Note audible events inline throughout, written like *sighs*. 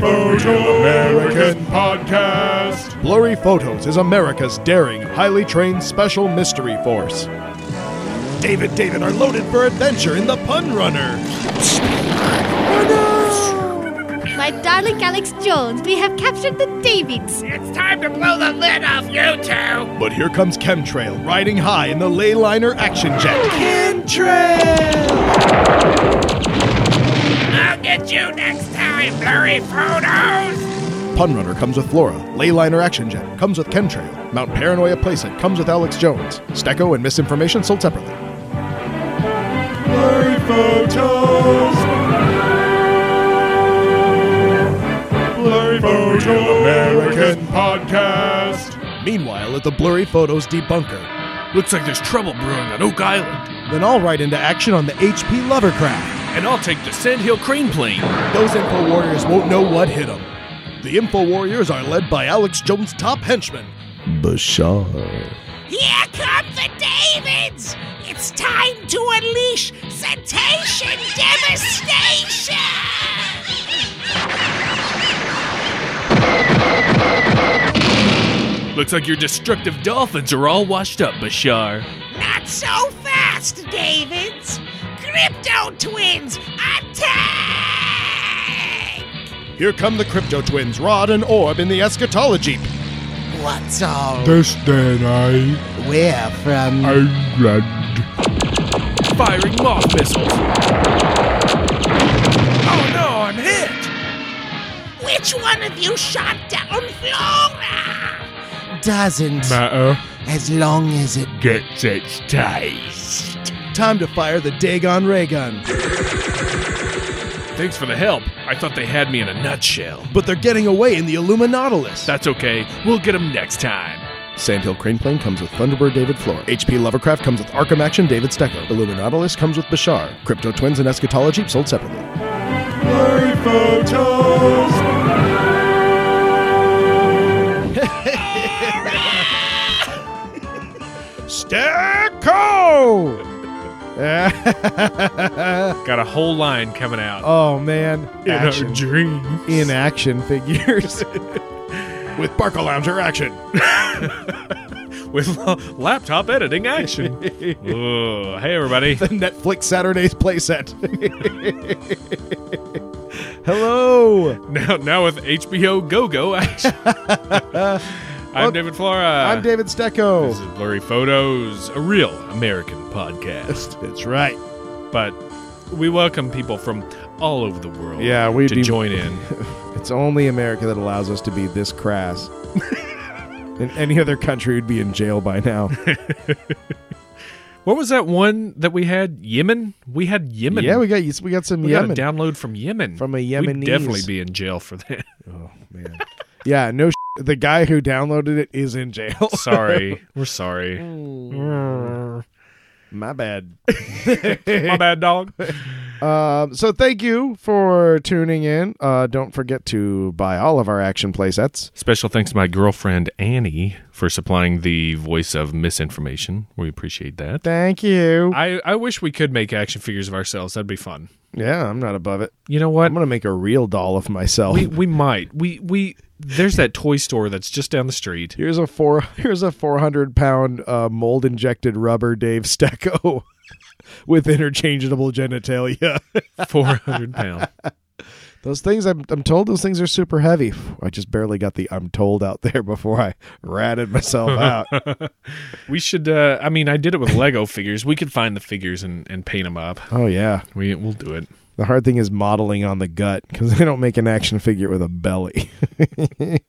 Blurry Photos American Podcast. Blurry Photos is America's daring, highly trained special mystery force. David David are loaded for adventure in the Pun Runner. My darling Alex Jones, we have captured the Davids. It's time to blow the lid off you two! But here comes Chemtrail, riding high in the Leyliner action jet. Chemtrail! I'll get you next time, blurry photos! Pun Runner comes with Flora. Leyliner action jet comes with Chemtrail. Mount Paranoia playset comes with Alex Jones. Stecco and Misinformation sold separately. Blurry Photos. Blurry Photos American Podcast. Meanwhile, at the Blurry Photos debunker, Looks like there's trouble brewing on Oak Island. then I'll ride into action on the HP Lovercraft. And I'll take the Sandhill Crane Plane. Those Info Warriors won't know what hit them. The Info Warriors are led by Alex Jones' top henchman, Bashar. Here come the Davids! It's time to unleash Cetacean Devastation! Looks like your destructive dolphins are all washed up, Bashar. Not so fast, Davids! Crypto Twins, attack! Here come the Crypto Twins, Rod and Orb in the Eschatology. What's all? This then I. We're from? England. Firing moth missiles. Oh no, I'm hit! Which one of you shot down Flora? Doesn't. Matter As long as it. gets its taste. Time to fire the Dagon Ray Gun. Thanks for the help. I thought they had me in a nutshell. But they're getting away in the Illuminautilus. That's okay. We'll get them next time. Sandhill Crane Plane comes with Thunderbird David Floor. HP Lovercraft comes with Arkham Action David Stecco. Illuminautilus comes with Bashar. Crypto Twins and Eschatology sold separately. Blurry Photos. Stecco! *laughs* Got a whole line coming out. oh man, in action dream. in action figures *laughs* with Barca Lounger action. *laughs* With laptop editing action. Whoa. Hey, everybody. The Netflix Saturdays playset. Hello, Now, now with HBO Go Go action. I'm David Flora. I'm David Stecco. This is Blurry Photos, a real American podcast. *laughs* That's right. But we welcome people from all over the world Yeah, we'd to be- join in. *laughs* It's only America that allows us to be this crass. *laughs* In any other country, would be in jail by now. What was that one that we had? Yemen? We had Yemen. yeah, we got we got some We Yemen. got a download from Yemen. From a We'd definitely be in jail for that. oh man. Yeah, no. Sh- the guy who downloaded it is in jail. *laughs* sorry. We're sorry. My bad. *laughs* My bad, dog. Um, so thank you for tuning in. Uh, don't forget to buy all of our action playsets. Special thanks to my girlfriend Annie for supplying the voice of misinformation. We appreciate that. Thank you. I, I wish we could make action figures of ourselves. That'd be fun. Yeah, I'm not above it. You know what? I'm gonna make a real doll of myself. We we might. We we there's that toy store that's just down the street. Here's a four. *laughs* Here's a 400 pound uh, mold injected rubber Dave Stecco *laughs* with interchangeable genitalia. *laughs* Four hundred pounds. Those things, I'm, I'm told, those things are super heavy. I just barely got the "I'm told" out there before I ratted myself out. We should. Uh, I mean, I did it with Lego figures. We could find the figures and, and paint them up. oh yeah. We we'll do it. The hard thing is modeling on the gut because *laughs* they don't make an action figure with a belly. *laughs*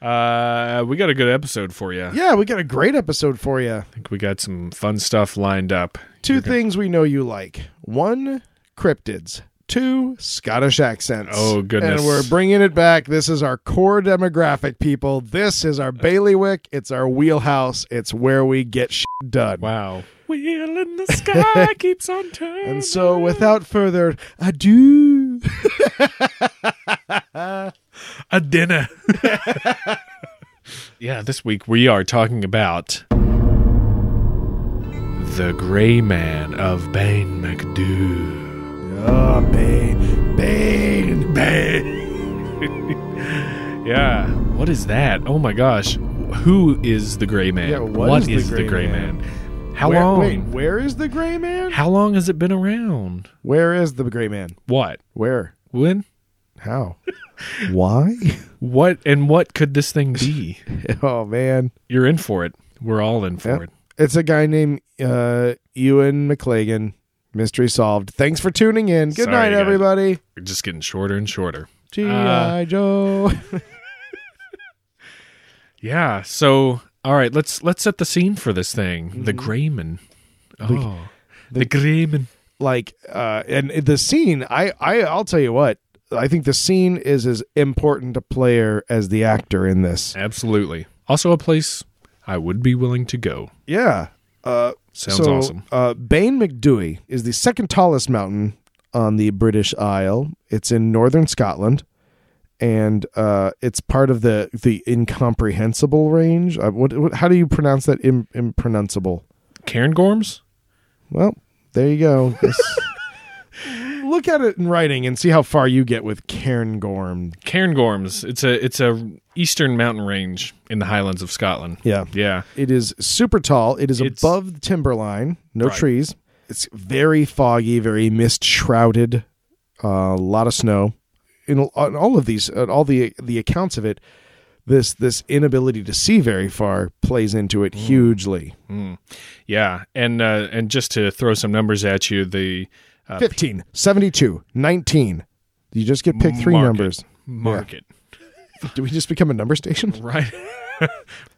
Uh, we got a good episode for you. yeah, we got a great episode for you. I think we got some fun stuff lined up. 2 things we know you like: one, cryptids. Two Scottish accents. Oh, goodness. And we're bringing it back. This is our core demographic, people. This is our bailiwick. It's our wheelhouse. It's where we get shit done. Wow. Wheel in the sky *laughs* keeps on turning. And so, without further ado, *laughs* a dinner. *laughs* yeah, this week we are talking about the Gray Man of Bane McDoo. Oh, Bane, Bane, Bane. *laughs* Yeah. What is that? Oh my gosh. Who is the gray man? Yeah, what is, the gray, man? How Where- long? Wait, where is the gray man? How long has it been around? Where is the gray man? What? Where? When? How? *laughs* Why? What and what could this thing be? *laughs* oh man, You're in for it. We're all in for Yep. it. it's a guy named uh, Ewan McClagan. Mystery solved. Thanks for tuning in. Good Sorry, night, guys. everybody. We're just getting shorter and shorter. G.I. Uh, Joe. *laughs* Yeah. So, all right, let's let's set the scene for this thing. The Grayman. Oh, the, Grayman. like uh and the scene I, I i'll tell you what i think the scene is as important a player as the actor in this Absolutely. Also, a place I would be willing to go. yeah uh Sounds so, awesome. uh bain mcdewey is the second tallest mountain on the british isle it's in northern scotland and uh it's part of the the incomprehensible range uh, what, what how do you pronounce that Im, impronounceable Cairngorms? well there you go look at it in writing and see how far you get with cairngorm Cairngorms. It's a it's a eastern mountain range in the Highlands of Scotland. yeah Yeah. It is super tall. It is It's- above the timberline. No Right. trees. It's very foggy, very mist shrouded. A lot of snow. In on all of these, uh, all the the accounts of it, this this inability to see very far plays into Mm. it hugely. Yeah. And uh, and just to throw some numbers at you, the uh, 15, 72, 19. You just get picked three Mark it. numbers. market. Do we just become a number station? *laughs* Right. *laughs*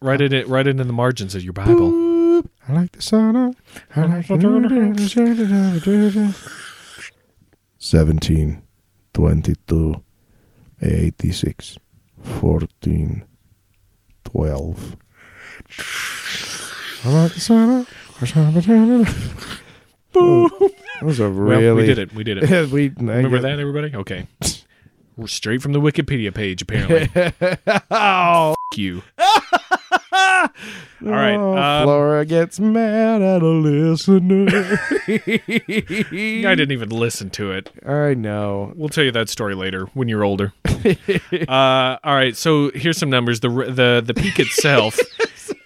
right in it right into the margins of your Bible. Boop. I like the sun. I like the 17, 22, 86, 14, 12. I like the sun. Boop. That was a really. *laughs* Well, we did it. We did it. *laughs* we Remember that, everybody? Okay. *laughs* We're straight from the Wikipedia page, apparently. Oh, F you. All right. Oh, um, Flora gets mad at a listener. I didn't even listen to it. I know. We'll tell you that story later when you're older. uh, all right. So here's some numbers. The the the peak itself.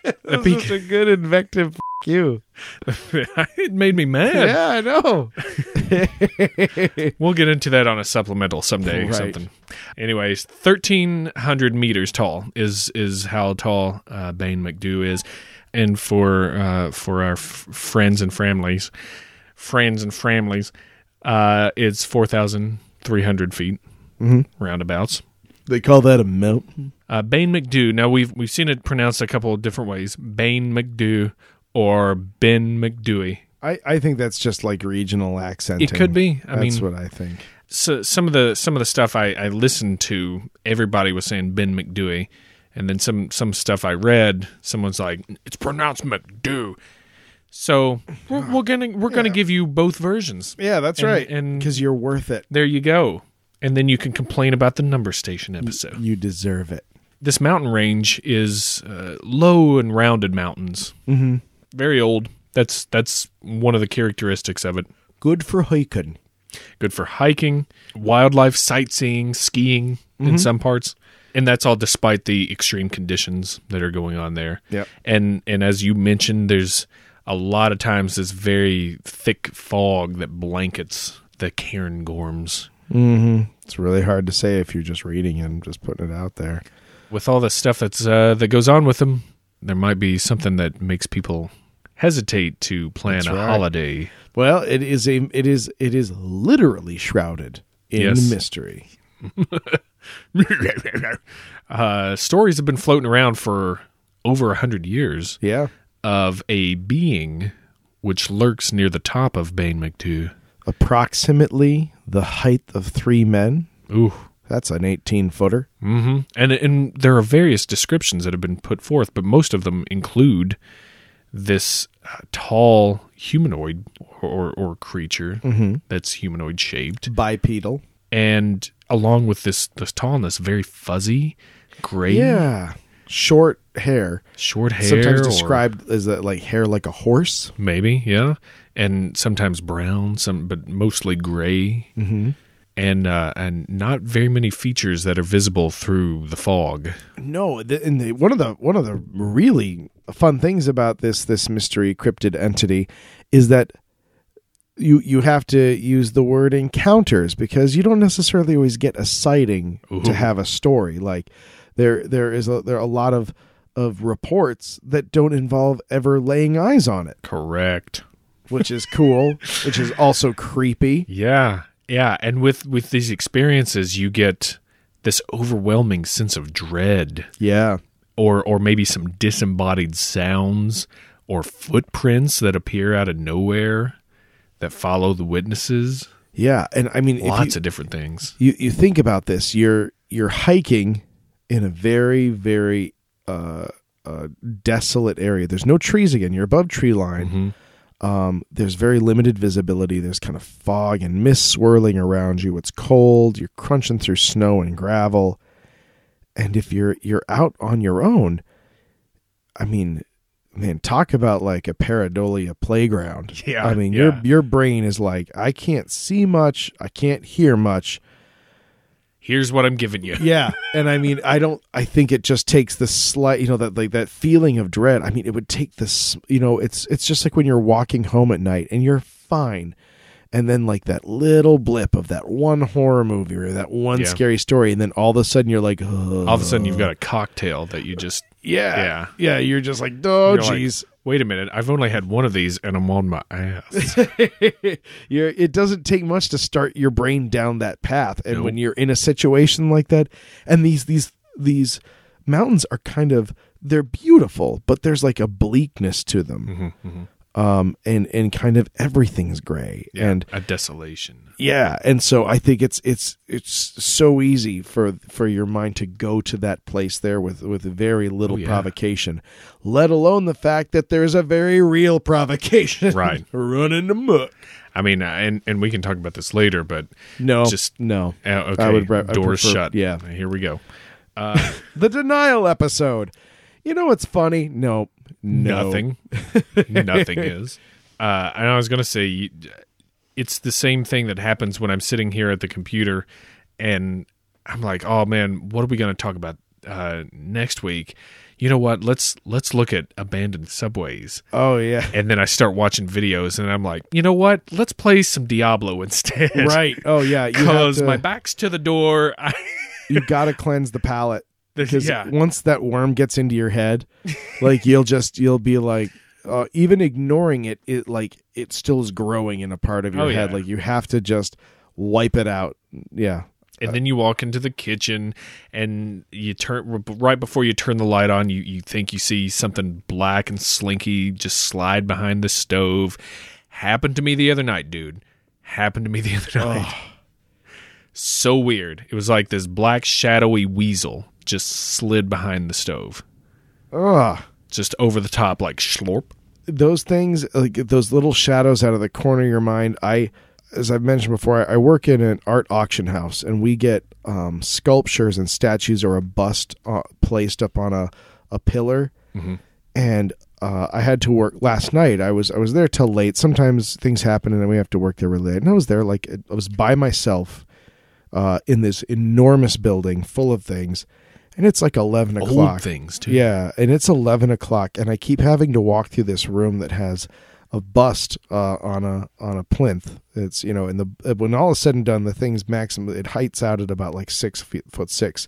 The *laughs* This peak. is a good invective. F- *laughs* you. *laughs* it made me mad. Yeah, I know. We'll get into that on a supplemental someday or something. Anyways, thirteen hundred meters tall is is how tall uh, Bain McDew is, and for uh, for our f- friends and families, friends and families, uh, it's four thousand three hundred feet roundabouts. They call that a mountain. Uh, Bain McDew. Now we've we've seen it pronounced a couple of different ways: Bain McDew or Ben MacDhui. I, I think that's just like regional accent. It could be. I mean That's mean, what I think. so some of the some of the stuff I, I listened to, everybody was saying Ben MacDhui, and then some some stuff I read, someone's like it's pronounced McDew. So we're, we're gonna we're gonna give you both versions. Yeah, that's And- right. and- because you're worth it. There you go, and then you can complain about the number station episode. You deserve it. This mountain range is uh, low and rounded mountains, Mm-hmm. very old. That's that's one of the characteristics of it. Good for hiking. good for hiking, wildlife sightseeing, skiing in some parts. And that's all despite the extreme conditions that are going on there. Yep. And and as you mentioned, there's a lot of times this very thick fog that blankets the Cairngorms. Mm-hmm. It's really hard to say if you're just reading and just putting it out there. With all the stuff that's uh, that goes on with them, there might be something that makes people hesitate to plan That's a right. holiday. Well, it is a it is it is literally shrouded in Yes. mystery. *laughs* uh, stories have been floating around for over a hundred years. Yeah. of a being which lurks near the top of Bain McDew. Approximately the height of three men. Ooh. That's an 18 footer. hmm And and there are various descriptions that have been put forth, but most of them include this uh, tall humanoid or, or creature that's humanoid shaped, Bipedal. and along with this this tallness, very fuzzy, gray, Yeah. Short hair. short hair, Sometimes described as a, like hair like a horse. maybe, yeah, and sometimes brown, some but mostly gray. Mm-hmm. And uh, and not very many features that are visible through the fog. No, the, and the, one of the one of the really fun things about this this mystery cryptid entity is that you you have to use the word encounters because you don't necessarily always get a sighting to have a story. Like there there is a, there are a lot of of reports that don't involve ever laying eyes on it, Correct. which is cool, which is also creepy. Yeah, yeah, and with with these experiences, you get this overwhelming sense of dread, Yeah. or or maybe some disembodied sounds or footprints that appear out of nowhere that follow the witnesses. Yeah, and I mean, Lots you, of different things. you you think about this, you're you're hiking in a very very uh, uh, desolate area. There's no trees again. You're above tree line. Um, there's very limited visibility. There's kind of fog and mist swirling around you. It's cold. You're crunching through snow and gravel. And if you're you're out on your own, I mean, man, talk about like a pareidolia playground. *laughs* Yeah, I mean, yeah. your your brain is like, I can't see much, I can't hear much. Here's what I'm giving you. Yeah, and I mean, I don't. I think it just takes the slight, you know, that like that feeling of dread. I mean, it would take this, you know, it's it's just like when you're walking home at night and you're fine, and then like that little blip of that one horror movie or that one Yeah. scary story, and then all of a sudden you're like, All of a sudden, you've got a cocktail that you just yeah, Yeah. yeah. You're just like, oh, like, jeez. Wait a minute, I've only had one of these and I'm on my ass. *laughs* you're, it doesn't take much to start your brain down that path and Nope. when you're in a situation like that and these these these mountains are kind of they're beautiful but there's like a bleakness to them mm-hmm, mm-hmm. Um and and kind of everything's gray and a desolation. yeah and so i think it's it's it's so easy for for your mind to go to that place there with with very little Oh, yeah. provocation let alone the fact that there's a very real provocation *laughs* Right. running amok I mean, uh, and and we can talk about this later, but no just no uh, okay, I would I doors prefer- shut. yeah. here we go. *laughs* the denial episode you know what's funny no no Nothing, *laughs* nothing is. Uh, and I was gonna say, it's the same thing that happens when I'm sitting here at the computer, and I'm like, oh man, what are we gonna talk about uh, next week? You know what? Let's let's look at abandoned subways. oh yeah and then I start watching videos, and I'm like, you know what? Let's play some Diablo instead. right oh yeah Because *laughs* to, my back's to the door. I, *laughs* you gotta cleanse the palate because yeah. once that worm gets into your head *laughs* like you'll just you'll be like uh, even ignoring it it like it still is growing in a part of your Oh, head yeah. like you have to just wipe it out yeah and then you walk into the kitchen, and you turn right before you turn the light on. You you think you see something black and slinky just slide behind the stove. Happened to me the other night, dude. Happened to me the other *laughs* night. So weird. It was like this black shadowy weasel just slid behind the stove, Ugh. just over the top, like slorp. those things like those little shadows out of the corner of your mind i as i've mentioned before i, I work in an art auction house and we get um, sculptures and statues or a bust uh, placed up on a, a pillar. And uh, i had to work last night i was i was there till late. Sometimes things happen and then we have to work there really late. And i was there like i was by myself uh, in this enormous building full of things and it's like 11 o'clock Old things too. yeah, and it's eleven o'clock, and I keep having to walk through this room that has a bust uh, on a on a plinth. It's you know, and the when all is said and done, the thing's maximum it heights out at about like six feet, foot six.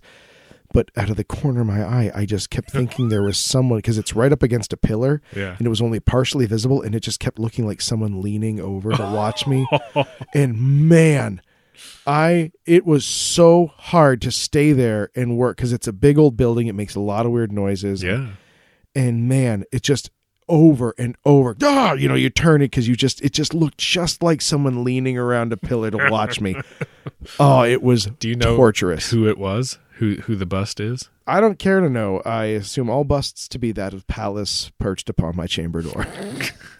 But out of the corner of my eye, I just kept thinking there was someone because it's right up against a pillar, Yeah. and it was only partially visible, and it just kept looking like someone leaning over to watch me. *laughs* and man, I it was so hard to stay there and work because it's a big old building. It makes a lot of weird noises. Yeah. And man, it just over and over. Ah, you know, you turn it because you just it just looked just like someone leaning around a pillar to watch me. *laughs* Oh, it was Do you know torturous. who it was? Who who the bust is? I don't care to know. I assume all busts to be that of Pallas perched upon my chamber door. *laughs*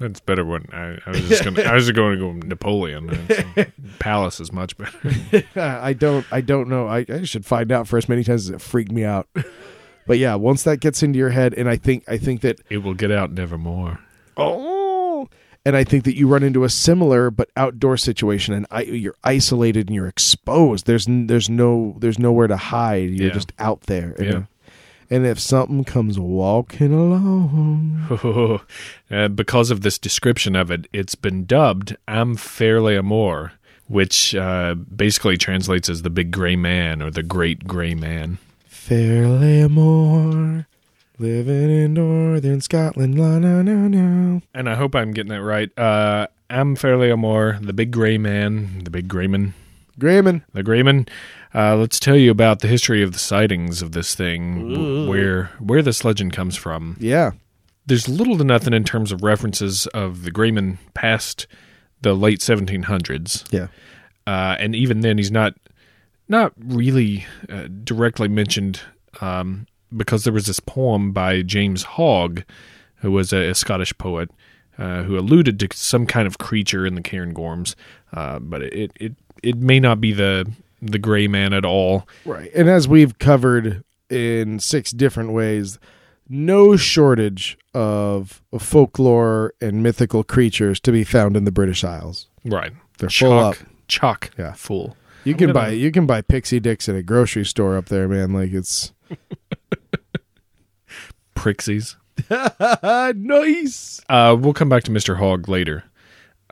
That's better when I, I was just gonna. I was *laughs* just going to go Napoleon. so Pallas is much better. *laughs* I don't I don't know. I, I should find out for as many times as it freaked me out. But yeah, once that gets into your head, and I think I think that It will get out nevermore. oh, and I think that you run into a similar but outdoor situation, and I, you're isolated and you're exposed. There's there's no there's nowhere to hide. You're Yeah. just out there. Yeah. know? And if something comes walking along, *laughs* uh, because of this description of it, it's been dubbed "Am Fear Liath Mòr," which uh, basically translates as the big gray man or the great gray man. Fear Liath Mòr, living in northern Scotland. La na na na. And I hope I'm getting that right. Uh, Am Fear Liath Mòr, the big gray man, the big grayman. Grayman. the Grayman. Uh, let's tell you about the history of the sightings of this thing, w- where where this legend comes from. Yeah. There's little to nothing in terms of references of the Grayman past the late 1700s, Yeah. uh, and even then, he's not not really uh, directly mentioned um, because there was this poem by James Hogg, who was a, a Scottish poet. Uh, who alluded to some kind of creature in the Cairngorms, uh, but it, it it may not be the the gray man at all. Right. And as we've covered in six different ways, no shortage of folklore and mythical creatures to be found in the British Isles. Right. They're full up. Chock. Yeah. Full. You I'm can gonna- buy you can buy pixie dicks at a grocery store up there, man. Like it's *laughs* Prixies. *laughs* nice. Uh, we'll come back to Mr. Hogg later,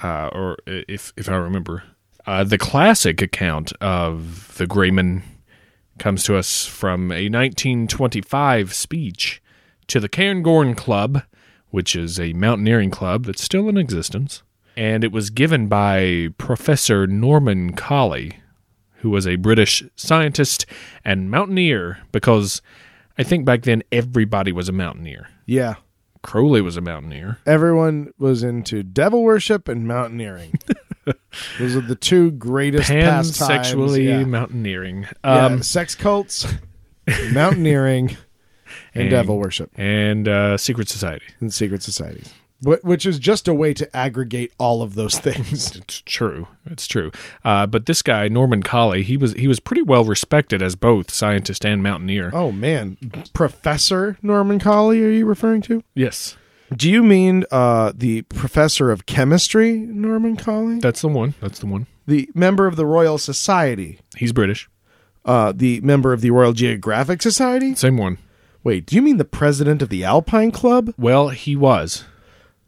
uh, or if if I remember. Uh, the classic account of the Grayman comes to us from a 1925 speech to the Cairngorm Club, which is a mountaineering club that's still in existence, and it was given by Professor Norman Collie, who was a British scientist and mountaineer. Because I think back then everybody was a mountaineer. Yeah. Crowley was a mountaineer. Everyone was into devil worship and mountaineering. *laughs* Those are the two greatest pastimes. Yeah. mountaineering. Yeah, Um, sex cults, mountaineering, and, devil worship and uh, secret society. and secret societies. Wh- Which is just a way to aggregate all of those things. *laughs* It's true. It's true. Uh, but this guy Norman Collie, he was he was pretty well respected as both scientist and mountaineer. Oh man, Professor Norman Collie, are you referring to? Yes, Do you mean uh, the professor of chemistry, Norman Collie, that's the one. That's the one. the member of the Royal Society, He's British. uh, the member of the Royal Geographic Society? Same one. Wait, do you mean the president of the Alpine Club? Well, he was.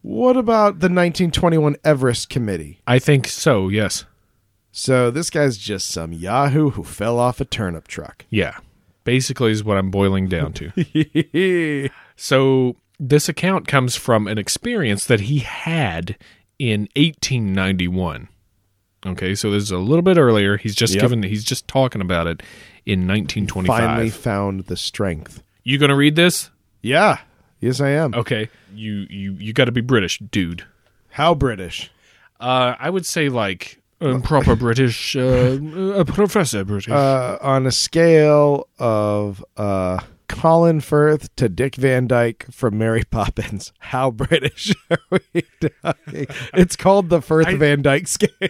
What about the 1921 Everest Committee? I think so. Yes. So this guy's just some yahoo who fell off a turnip truck. Yeah. Basically, is what I'm boiling down to. *laughs* So this account comes from an experience that he had in 1891. Okay, so this is a little bit earlier. He's just Yep. given. He's just talking about it in 1925. Finally found the strength. You gonna read this? Yeah. Yes, I am. Okay, you you you got to be British, dude. How British? Uh, I would say like um, proper British, uh, a professor British. Uh, on a scale of uh, Colin Firth to Dick Van Dyke from Mary *laughs* Poppins, how British *laughs* are we talking? It's called the Firth Van Dyke scale. *laughs*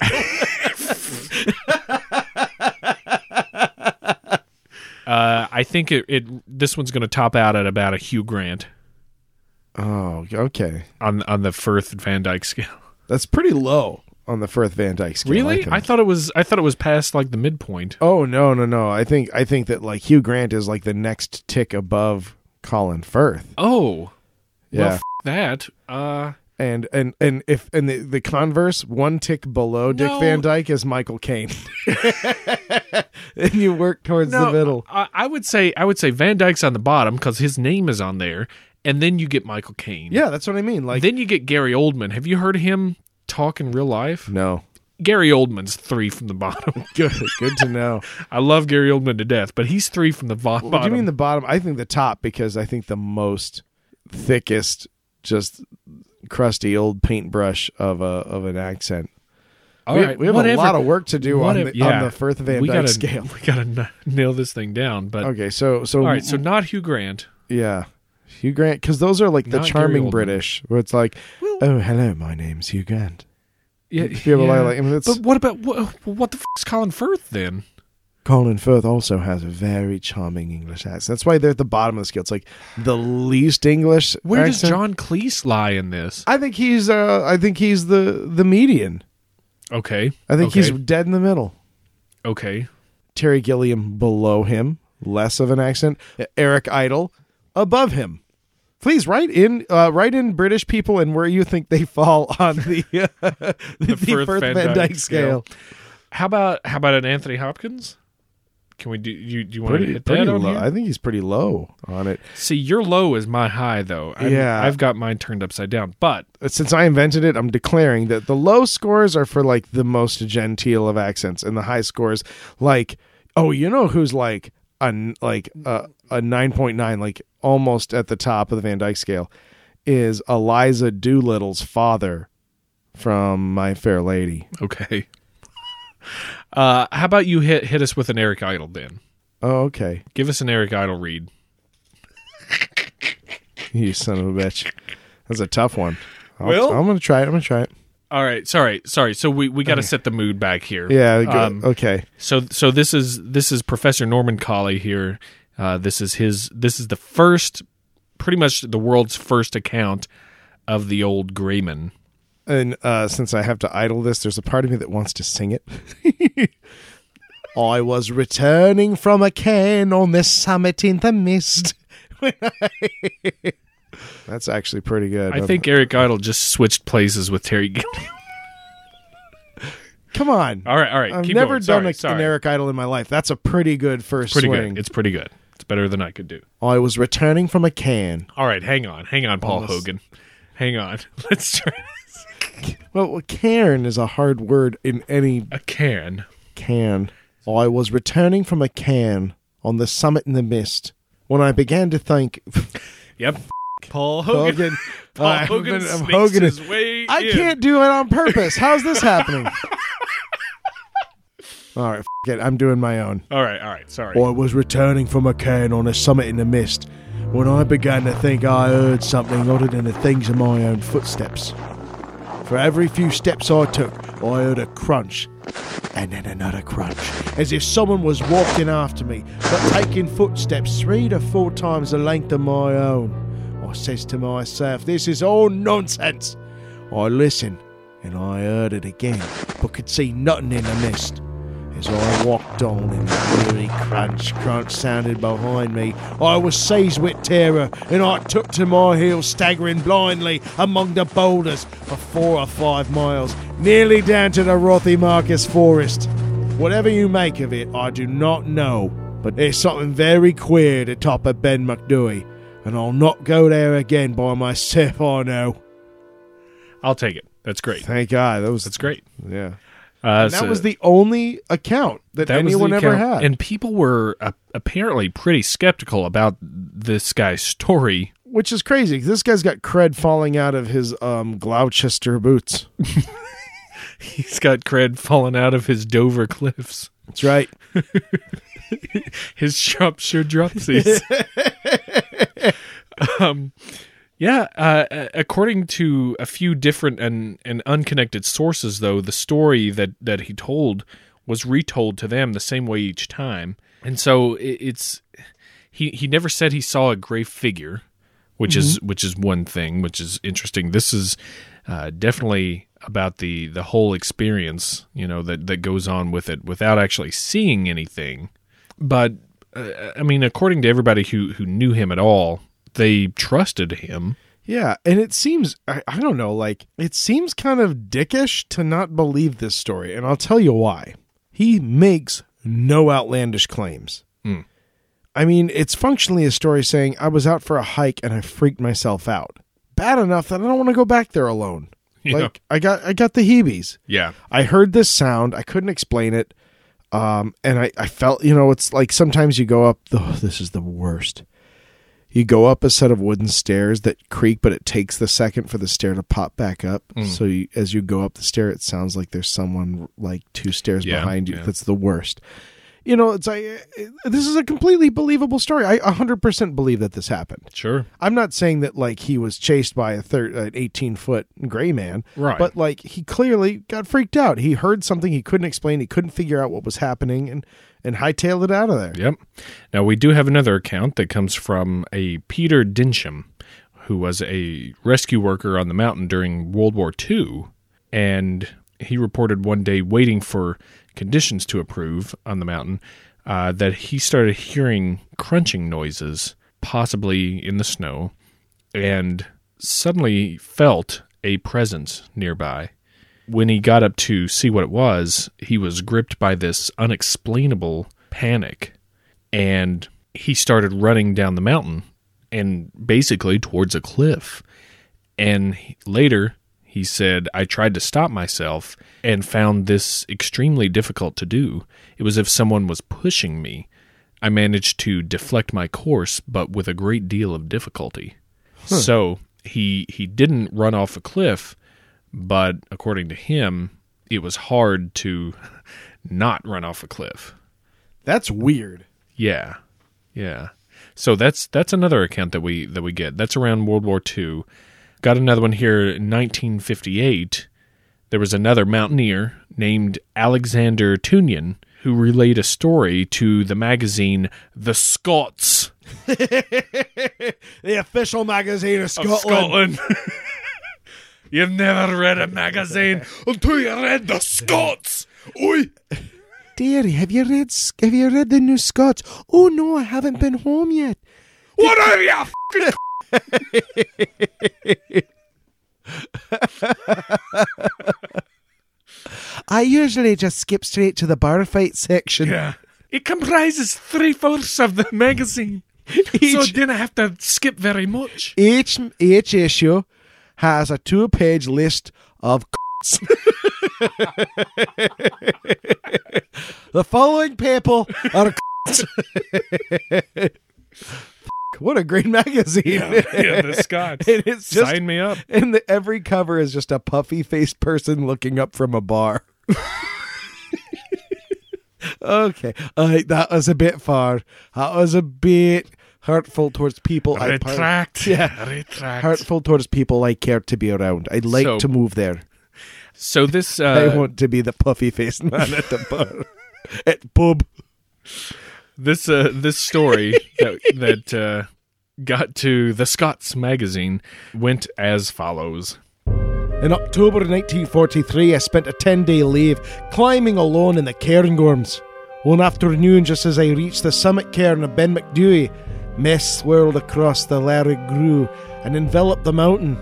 uh, I think it, it this one's gonna top out at about a Hugh Grant oh, okay. on on the Firth Van Dyke scale. That's pretty low on the Firth Van Dyke scale. Really? think. I thought it was. I thought it was past like the midpoint. Oh no, no, no! I think I think that like Hugh Grant is like the next tick above Colin Firth. Oh, Yeah, well, f- that. Uh, and and and if and the, the converse, one tick below Dick No. Van Dyke is Michael Caine. *laughs* and you work towards the middle. I, I would say I would say Van Dyke's on the bottom because his name is on there, and then you get Michael Caine. Yeah, that's what I mean. Like Then you get Gary Oldman. Have you heard of him talk in real life? no, Gary Oldman's three from the bottom. *laughs* good, good to know. *laughs* I love Gary Oldman to death, but he's three from the vo- What do bottom. you mean the bottom? I think the top because I think the most thickest, just crusty old paintbrush of a of an accent. All we, right, we have whatever. a lot of work to do on the, yeah. on the Firth Van we Dyke gotta, scale. *laughs* We gotta n- nail this thing down. But Okay, so so all right, so not Hugh Grant. yeah, Hugh Grant because those are like the Not charming British where it's like, oh hello, my name's Hugh Grant. Yeah, yeah. like, I mean, it's But what about what, what the f- is Colin Firth then? Colin Firth also has a very charming English accent. That's why they're at the bottom of the scale. It's like the least English. Where does. John Cleese lie in this? I think he's. Uh, I think he's the the median. Okay. I think okay. he's dead in the middle. okay. Terry Gilliam below him, less of an accent. Eric Idle above him. Please write in, uh, write in British people and where you think they fall on the *laughs* uh, the, Firth Firth Van Van, Dyke Dyke scale. scale. How about how about an Anthony Hopkins? Can we do you do you want to hit that on low. here? I think he's pretty low on it. See, your low is my high though. I'm, Yeah. I've got mine turned upside down. But Since I invented it, I'm declaring that the low scores are for like the most genteel of accents, and the high scores, like, oh, you know who's like a like a, a nine point nine, like almost at the top of the Van Dyke scale, is Eliza Doolittle's father from My Fair Lady. okay. *laughs* Uh, how about you hit hit us with an Eric Idle then? Oh, okay, Give us an Eric Idle read. *laughs* you son of a bitch. That's a tough one. I'll, Well- I'm gonna try it. I'm gonna try it. All right, sorry, sorry. So we, we got to set the mood back here. Yeah. Um, okay. So so this is this is Professor Norman Collie here. Uh, this is his. This is the first, pretty much the world's first account of the old Grayman. And uh, since I have to idle this, there's a part of me that wants to sing it. *laughs* I was returning from a cairn on the summit in the mist. *laughs* That's actually pretty good. I think Eric Idle just switched places with Terry Gilliam. Come on. All right, all right. I've keep never going. done Sorry, a, an sorry. Eric Idle in my life. That's a pretty good first Pretty swing. good. It's pretty good. It's better than I could do. I was returning from a can. All right, hang on, hang on, Paul Almost. Hogan. Hang on. *laughs* Let's try Well, cairn is a hard word in any a can. can. I was returning from a can on the summit in the mist when I began to think. Yep. Paul Hogan. Hogan. *laughs* Paul I've Hogan been- Hogan his is- way I in. can't do it on purpose. How's this happening? *laughs* all right, f- it. I'm doing my own. All right, all right. Sorry. I was returning from a cairn on a summit in the mist when I began to think I heard something other than the things of my own footsteps. For every few steps I took, I heard a crunch, and then another crunch, as if someone was walking after me, but taking footsteps three to four times the length of my own. I says to myself, this is all nonsense. I listened, and I heard it again, but could see nothing in the mist. As I walked on and the eerie crunch crunch sounded behind me, I was seized with terror and I took to my heels, staggering blindly among the boulders for four or five miles, nearly down to the Rothiemurchus forest. Whatever you make of it, I do not know, but there's something very queer at the top of Ben MacDhui, and I'll not go there again by myself, I know. I'll take it. That's great. Thank God. That was That's great. Yeah. Uh, And that so was the only account that, that anyone ever account. had. and people were uh, apparently pretty skeptical about this guy's story. which is crazy. This guy's got cred falling out of his um, Gloucester boots. *laughs* He's got cred falling out of his Dover cliffs. That's right. *laughs* *laughs* his Shropshire dropsies. *laughs* um, yeah, uh, according to a few different and, and unconnected sources, though, the story that, that he told was retold to them the same way each time. And so it, it's he he never said he saw a gray figure, which is which is one thing, which is interesting. This is uh, definitely about the the whole experience, you know, that that goes on with it without actually seeing anything but uh, I mean, according to everybody who who knew him at all, they trusted him. Yeah, and it seems I, I don't know, like it seems kind of dickish to not believe this story, and I'll tell you why. He makes no outlandish claims. Hmm. I mean, it's functionally a story saying I was out for a hike and I freaked myself out. Bad enough that I don't want to go back there alone. *laughs* Yeah. Like I got I got the heebies. Yeah, I heard this sound. I couldn't explain it. Um, and I, I felt, you know, it's like sometimes you go up, oh, *sighs* this is the worst. You go up a set of wooden stairs that creak, but it takes the second for the stair to pop back up. So you, as you go up the stair, it sounds like there's someone like two stairs Yeah, behind you. yeah. That's the worst. You know, it's like uh, this is a completely believable story. I 100% believe that this happened. Sure. I'm not saying that like he was chased by a thir- an 18 foot gray man, Right. But like he clearly got freaked out. He heard something he couldn't explain. He couldn't figure out what was happening, and and hightailed it out of there. Yep. Now we do have another account that comes from a Peter Densham, who was a rescue worker on the mountain during World War II, and he reported one day waiting for conditions to approve on the mountain uh, that he started hearing crunching noises, possibly in the snow, and suddenly felt a presence nearby. When he got up to see what it was, he was gripped by this unexplainable panic and he started running down the mountain and basically towards a cliff. And later he said, I tried to stop myself and found this extremely difficult to do. It was as if someone was pushing me. I managed to deflect my course, but with a great deal of difficulty. So he he didn't run off a cliff, but according to him, it was hard to *laughs* not run off a cliff. That's weird. Yeah, yeah. So that's that's another account that we that we get. That's around World War II. Got another one here in 1958. There was another mountaineer named Alexander Tewnion who relayed a story to the magazine The Scots *laughs* The official magazine of of Scotland. Scotland. *laughs* You've never read a magazine until you read The Scots. Oi! Dearie, have you read have you read the new Scots? Oh no, I haven't been home yet. What are you f***ing *laughs* I usually just skip straight to the bar fight section. Yeah. It comprises three fourths of the magazine. so I didn't have to skip very much. each each issue has a two page list of *laughs* *laughs* the following people are what a great *laughs* magazine yeah, the Scots. And it's just Sign me up. and the, every cover is just a puffy faced person looking up from a bar. *laughs* okay, uh, that was a bit far. That was a bit hurtful towards people. I par- Yeah. Retract. hurtful towards people I care to be around. I'd like So- to move there. So this *laughs* I uh, want to be the puffy faced man at the bar at pub. This uh, this story that that uh, got to the Scots magazine went as follows. In October 1943, I spent a 10 day leave climbing alone in the Cairngorms. One afternoon, just as I reached the summit cairn of Ben MacDhui, mist swirled across the Lairig Ghru and enveloped the mountain.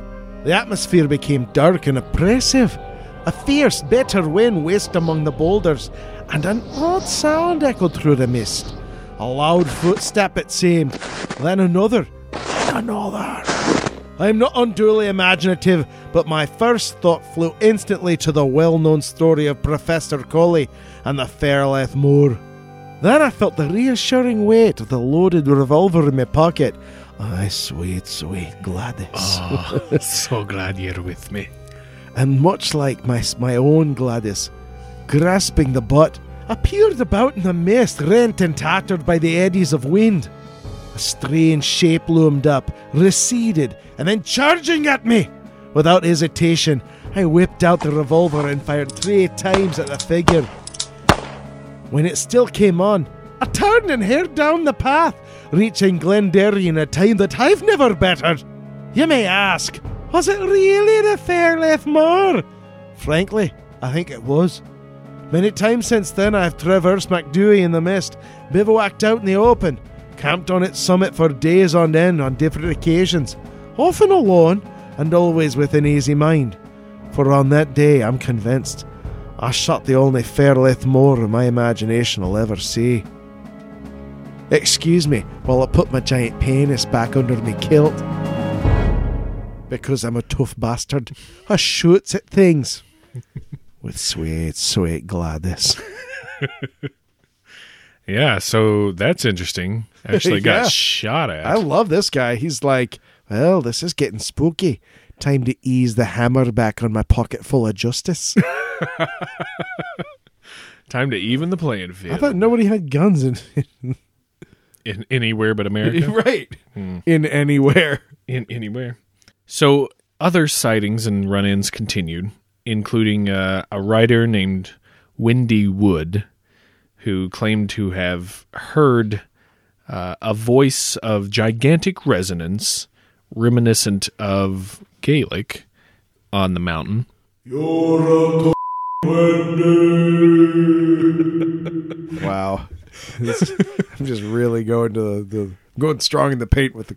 The atmosphere became dark and oppressive. A fierce, bitter wind whisked among the boulders, and an odd sound echoed through the mist. A loud footstep, it seemed, then another, and another. I am not unduly imaginative, but my first thought flew instantly to the well known story of Professor Collie and the Fear Liath Mòr. Then I felt the reassuring weight of the loaded revolver in my pocket. Ah, sweet, sweet Gladys. *laughs* so glad you're with me. and much like my, my own Gladys, grasping the butt, appeared about in the mist, rent and tattered by the eddies of wind. A strange shape loomed up, receded, and then charging at me. Without hesitation, I whipped out the revolver and fired three times at the figure. When it still came on, I turned and hurried down the path, reaching Glen Derry in a time that I've never bettered. You may ask, was it really the Fear Liath Mòr? Frankly, I think it was. Many times since then, I've traversed MacDhui in the mist, bivouacked out in the open, camped on its summit for days on end on different occasions, often alone and always with an easy mind. For on that day, I'm convinced, I shot the only Fear Liath Mòr my imagination will ever see. Excuse me while I put my giant penis back under my kilt. Because I'm a tough bastard, I shoots at things. *laughs* With sweet, sweet Gladys. *laughs* Yeah, so that's interesting. Actually *laughs* got Yeah. shot at. I love this guy. He's like, well, this is getting spooky. Time to ease the hammer back on my pocket full of justice. *laughs* Time to even the playing field. I thought nobody had guns in in anywhere but America. right hmm. in anywhere. in anywhere. So other sightings and run-ins continued, including uh, a writer named Wendy Wood, who claimed to have heard uh, a voice of gigantic resonance, reminiscent of Gaelic, on the mountain. *laughs* Wow, This- I'm just really going to the, the going strong in the paint with the.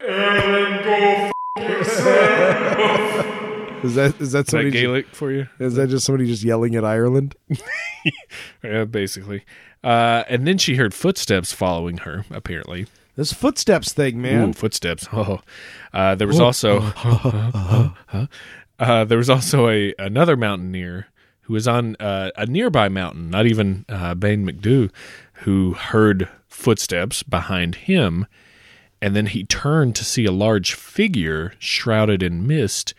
*laughs* *laughs* Is that is that Is that somebody? Gaelic for you? Is that just somebody just yelling at Ireland? *laughs* Yeah, basically. Uh, and then she heard footsteps following her, apparently. This footsteps thing, man. Ooh, footsteps. Oh, uh, there was also *laughs* uh, there was also a another mountaineer who was on uh, a nearby mountain, not even uh, Ben MacDhui, who heard footsteps behind him, and then he turned to see a large figure shrouded in mist,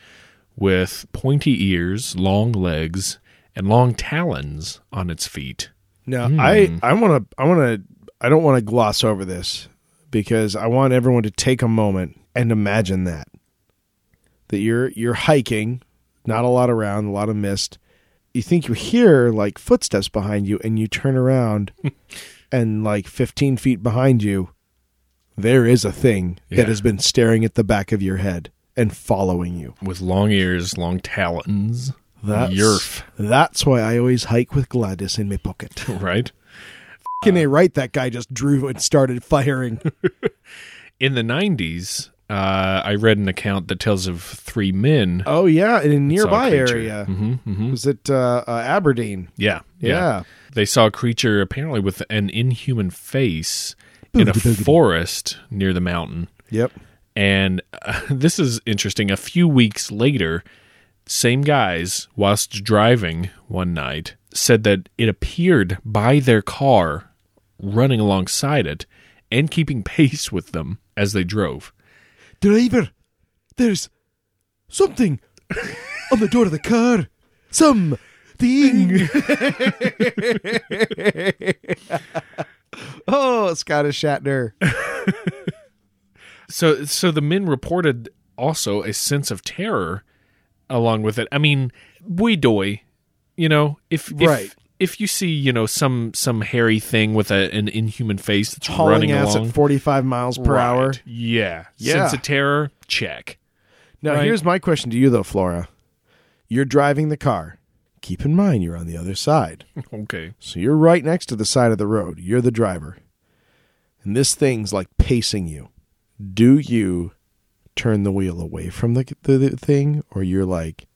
with pointy ears, long legs, and long talons on its feet. Now, hmm. I I want to I want to I don't want to gloss over this because I want everyone to take a moment and imagine that that you're you're hiking, not a lot around, a lot of mist. You think you hear like footsteps behind you, and you turn around, *laughs* and like 15 feet behind you, there is a thing Yeah. that has been staring at the back of your head and following you. With long ears, long talons. That's Yerf. That's why I always hike with Gladys in my pocket. *laughs* Right? Can they right? That guy just drew and started firing. *laughs* in the 90s, uh, I read an account that tells of three men. Oh yeah, in a nearby creature. area. hmm hmm Was it uh, uh, Aberdeen? Yeah, yeah, Yeah. They saw a creature apparently with an inhuman face in a forest near the mountain. Yep. And uh, *laughs* this is interesting. A few weeks later, same guys, whilst driving one night, said that it appeared by their car, running alongside it, and keeping *laughs* pace with them as they drove. Driver, there's something on the door of the car. Some thing. *laughs* Oh, Scottish Shatner. So, so the men reported also a sense of terror along with it. I mean, we doy, you know, if, if if you see, you know, some some hairy thing with a, an inhuman face that's Hauling running ass along at 45 miles per Right. hour. yeah, Yeah. sense of terror, check. Now, Right. here's my question to you, though, Flora. You're driving the car. Keep in mind you're on the other side. *laughs* Okay, So you're right next to the side of the road. You're the driver. And this thing's like pacing you. Do you turn the wheel away from the, the, the thing or you're like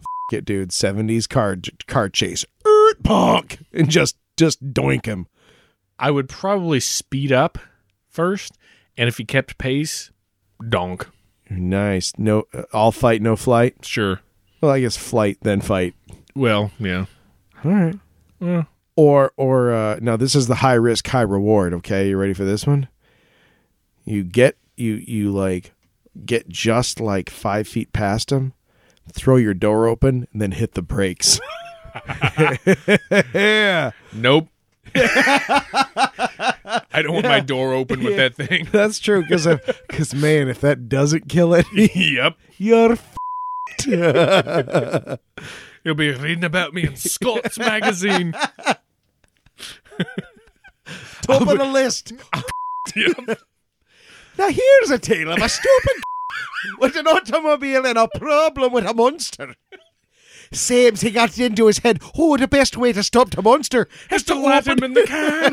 "F- it dude 70s car car chase er, punk and just just doink him. I would probably speed up first, and if he kept pace, donk. Nice. No uh, all fight no flight. Sure. Well, I guess flight then fight. Well, yeah. All right. Well, Or or uh now this is the high risk high reward, okay? You ready for this one? You get you you like get just like 5 feet past him, throw your door open and then hit the brakes. yeah. *laughs* *laughs* nope. *laughs* I don't want my door open with that thing. That's true cuz cuz man, if that doesn't kill it, yep. you're f- You'll be reading about me in Scott's magazine. top of the list. Yep. Now here's a tale of a stupid *laughs* with an automobile and a problem with a monster. Same he got it into his head. Oh, the best way to stop the monster is to Let him in the *laughs* car.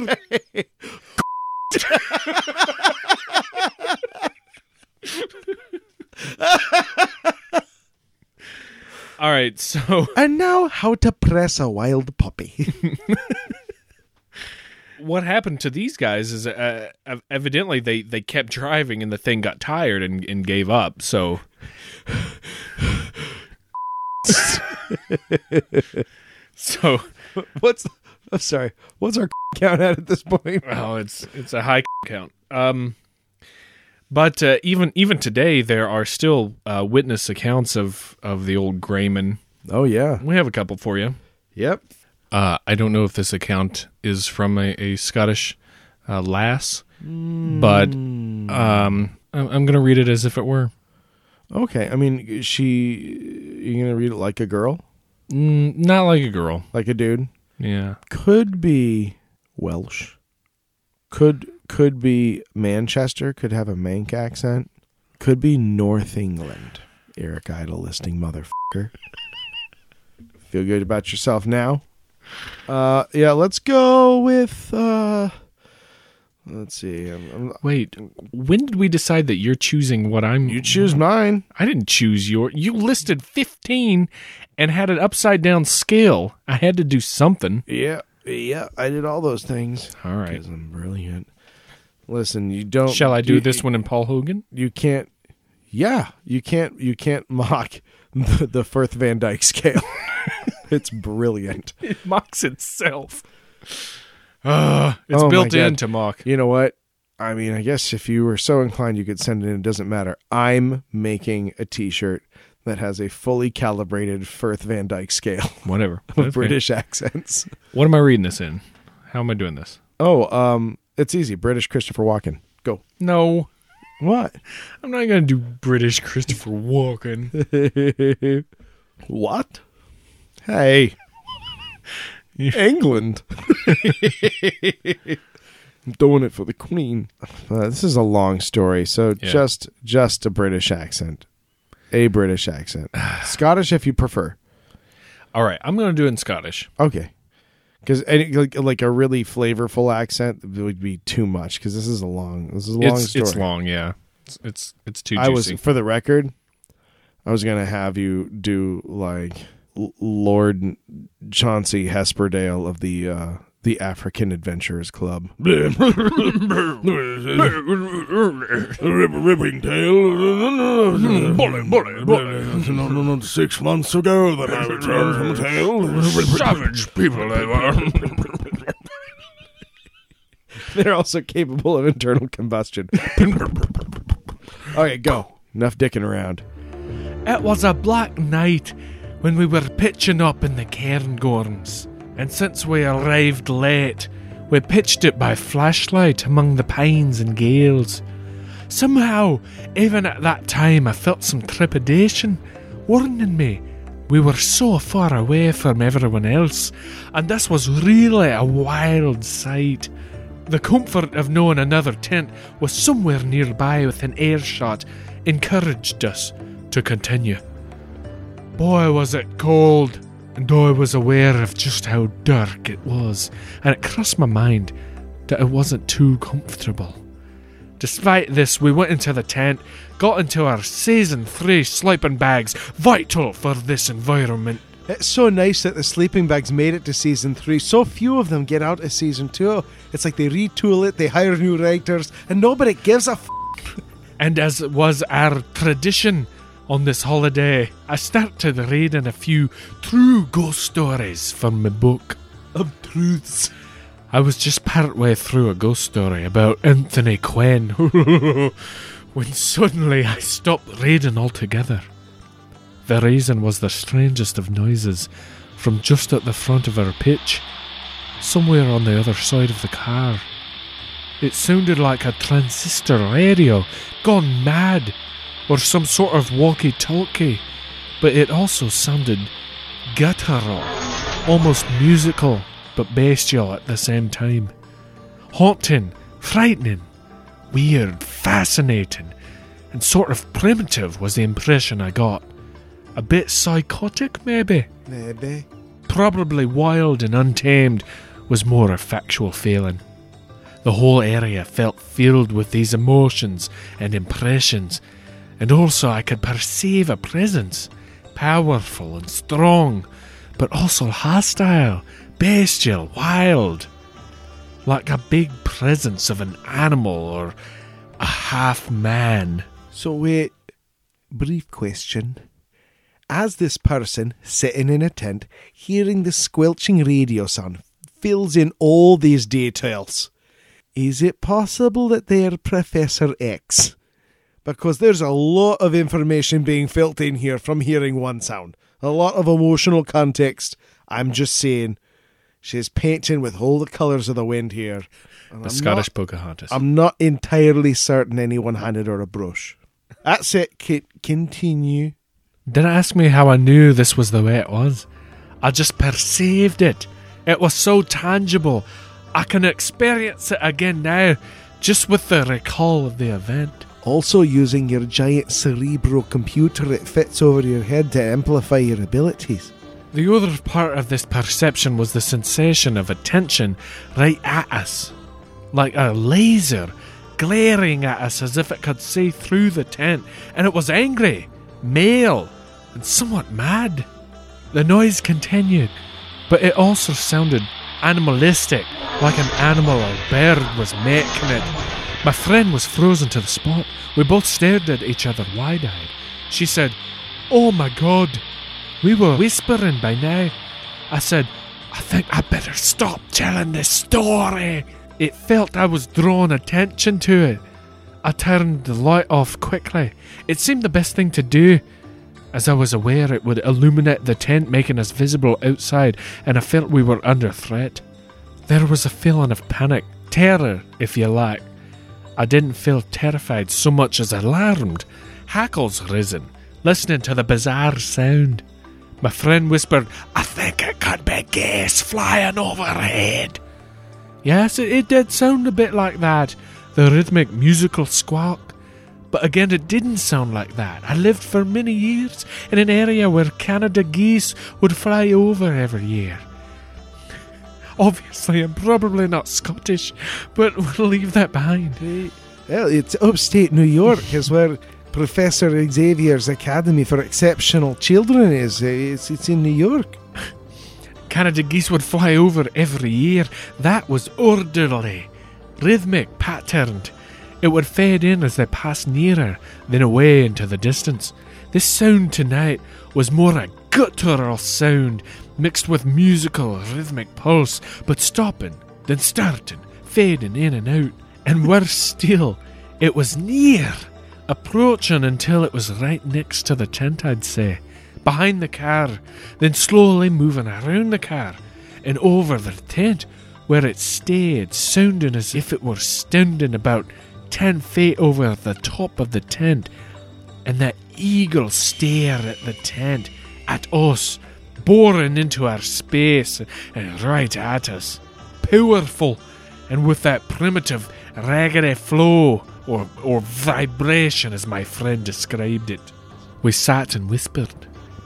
All right, so And now, how to press a wild puppy. *laughs* what happened to these guys is uh, evidently they, they kept driving and the thing got tired and, and gave up. So, so What's I'm sorry. What's our *laughs* count at at this point? oh, it's it's a high *laughs* count. Um, but uh, even even today, there are still uh, witness accounts of of the old Grayman. Oh yeah. We have a couple for you. Yep. Uh, I don't know if this account is from a, a Scottish uh, lass, but um, I'm, I'm going to read it as if it were. Okay, I mean, she. You're gonna read it like a girl, Mm, not like a girl. like a dude. Yeah. Could be Welsh. Could could be Manchester. Could have a Manc accent. Could be North England. Eric Idle listing motherfucker. *laughs* Feel good about yourself now? Uh, yeah. Let's go with. uh Let's see. I'm, I'm, Wait, when did we decide that you're choosing what I'm? you choose mine. I didn't choose your. You listed 15 and had an upside down scale. I had to do something. Yeah, yeah. I did all those things. All right. I'm brilliant. Listen, you don't. Shall I do you- this one in Paul Hogan? You can't. Yeah, you can't. You can't mock *laughs* the, the Firth Van Dyke scale. *laughs* *laughs* it's brilliant. *laughs* It mocks itself. Uh, *sighs* it's Oh built in to mock. You know what? I mean, I guess if you were so inclined, you could send it in. It doesn't matter. I'm making a T-shirt that has a fully calibrated Firth Van Dyke scale *laughs* Whatever. Okay. British accents. What am I reading this in? How am I doing this? Oh, um, it's easy. British Christopher Walken. Go. No, What? I'm not going to do British Christopher Walken. what? Hey. *laughs* England. I'm *laughs* doing it for the Queen. Uh, this is a long story, so Yeah. just just a British accent, a British accent, *sighs* Scottish if you prefer. All right, I'm going to do it in Scottish. Okay, because like, like a really flavorful accent would be too much. Because this is a long, this is a long It's story. it's long, yeah. It's it's, it's too I was for the record, I was gonna have you do like Lord Chauncey Hesperdale of the uh the African Adventurers Club. Ripping tale. Bully, bully, bully. Six months ago that I returned from tail. Savage people they were. They're also capable of internal combustion. okay, go. Enough dicking around. It was a black night when we were pitching up in the Cairngorms, and since we arrived late, we pitched it by flashlight among the pines and gales. Somehow, even at that time, I felt some trepidation, warning me we were so far away from everyone else, and this was really a wild sight. The comfort of knowing another tent was somewhere nearby within earshot encouraged us to continue. Boy, was it cold, and I was aware of just how dark it was, and it crossed my mind that it wasn't too comfortable. Despite this, we went into the tent, got into our season 3 sleeping bags, vital for this environment. It's so nice that the sleeping bags made it to season three. So few of them get out of season two. It's like they retool it, they hire new writers, and nobody gives a f- And as was our tradition on this holiday, I started reading a few true ghost stories from my book of truths. I was just partway through a ghost story about Anthony Quinn *laughs* when suddenly I stopped reading altogether. The reason was the strangest of noises from just at the front of our pitch, somewhere on the other side of the car. It sounded like a transistor radio gone mad, or some sort of walkie talkie, but it also sounded guttural, almost musical, but bestial at the same time. Haunting, frightening, weird, fascinating, and sort of primitive was the impression I got. A bit psychotic, maybe? Maybe. probably wild and untamed was more a factual feeling. The whole area felt filled with these emotions and impressions, and also I could perceive a presence, powerful and strong, but also hostile, bestial, wild, like a big presence of an animal or a half man. So wait, brief question. As this person sitting in a tent, hearing the squelching radio sound, fills in all these details, is it possible that they're Professor X? Because there's a lot of information being filled in here from hearing one sound. A lot of emotional context. I'm just saying, She's painting with all the colours of the wind here. And The I'm Scottish Not, Pocahontas. I'm not entirely certain anyone handed her a brush. That's it. Kit. Continue. Don't ask me how I knew this was the way it was. I just perceived it. It was so tangible. I can experience it again now, just with the recall of the event. Also, using your giant cerebral computer, it fits over your head to amplify your abilities. The other part of this perception was the sensation of attention right at us, like a laser glaring at us as if it could see through the tent, and it was angry, male, and somewhat mad. The noise continued, but it also sounded animalistic, like an animal or bird was making it. My friend was frozen to the spot. We both stared at each other wide eyed. She said, Oh my god. We were whispering by now. I said, I think I better stop telling this story. It felt I was drawing attention to it. I turned the light off quickly. It seemed the best thing to do, as I was aware it would illuminate the tent, making us visible outside, and I felt we were under threat. There was a feeling of panic, terror, if you like. I didn't feel terrified so much as alarmed, hackles risen, listening to the bizarre sound. My friend whispered, I think it could be gas flying overhead. Yes, it, it did sound a bit like that, the rhythmic musical squawk. But again, it didn't sound like that. I lived for many years in an area where Canada geese would fly over every year. Obviously, I'm probably not Scottish, but we'll leave that behind. Eh, well, it's upstate New York, is where Professor Xavier's Academy for Exceptional Children is. Eh, it's, it's in New York. *laughs* Canada geese would fly over every year. That was orderly, rhythmic, patterned. It would fade in as they passed nearer, then away into the distance. This sound tonight was more a guttural sound mixed with musical, rhythmic pulse, but stopping, then starting, fading in and out. And worse still, it was near, approaching until it was right next to the tent, I'd say, behind the car, then slowly moving around the car and over the tent, where it stayed, sounding as if it were standing about ten feet over the top of the tent. And that eagle stare at the tent, at us, boring into our space and right at us. Powerful, and with that primitive, raggedy flow, or, or vibration as my friend described it. We sat and whispered.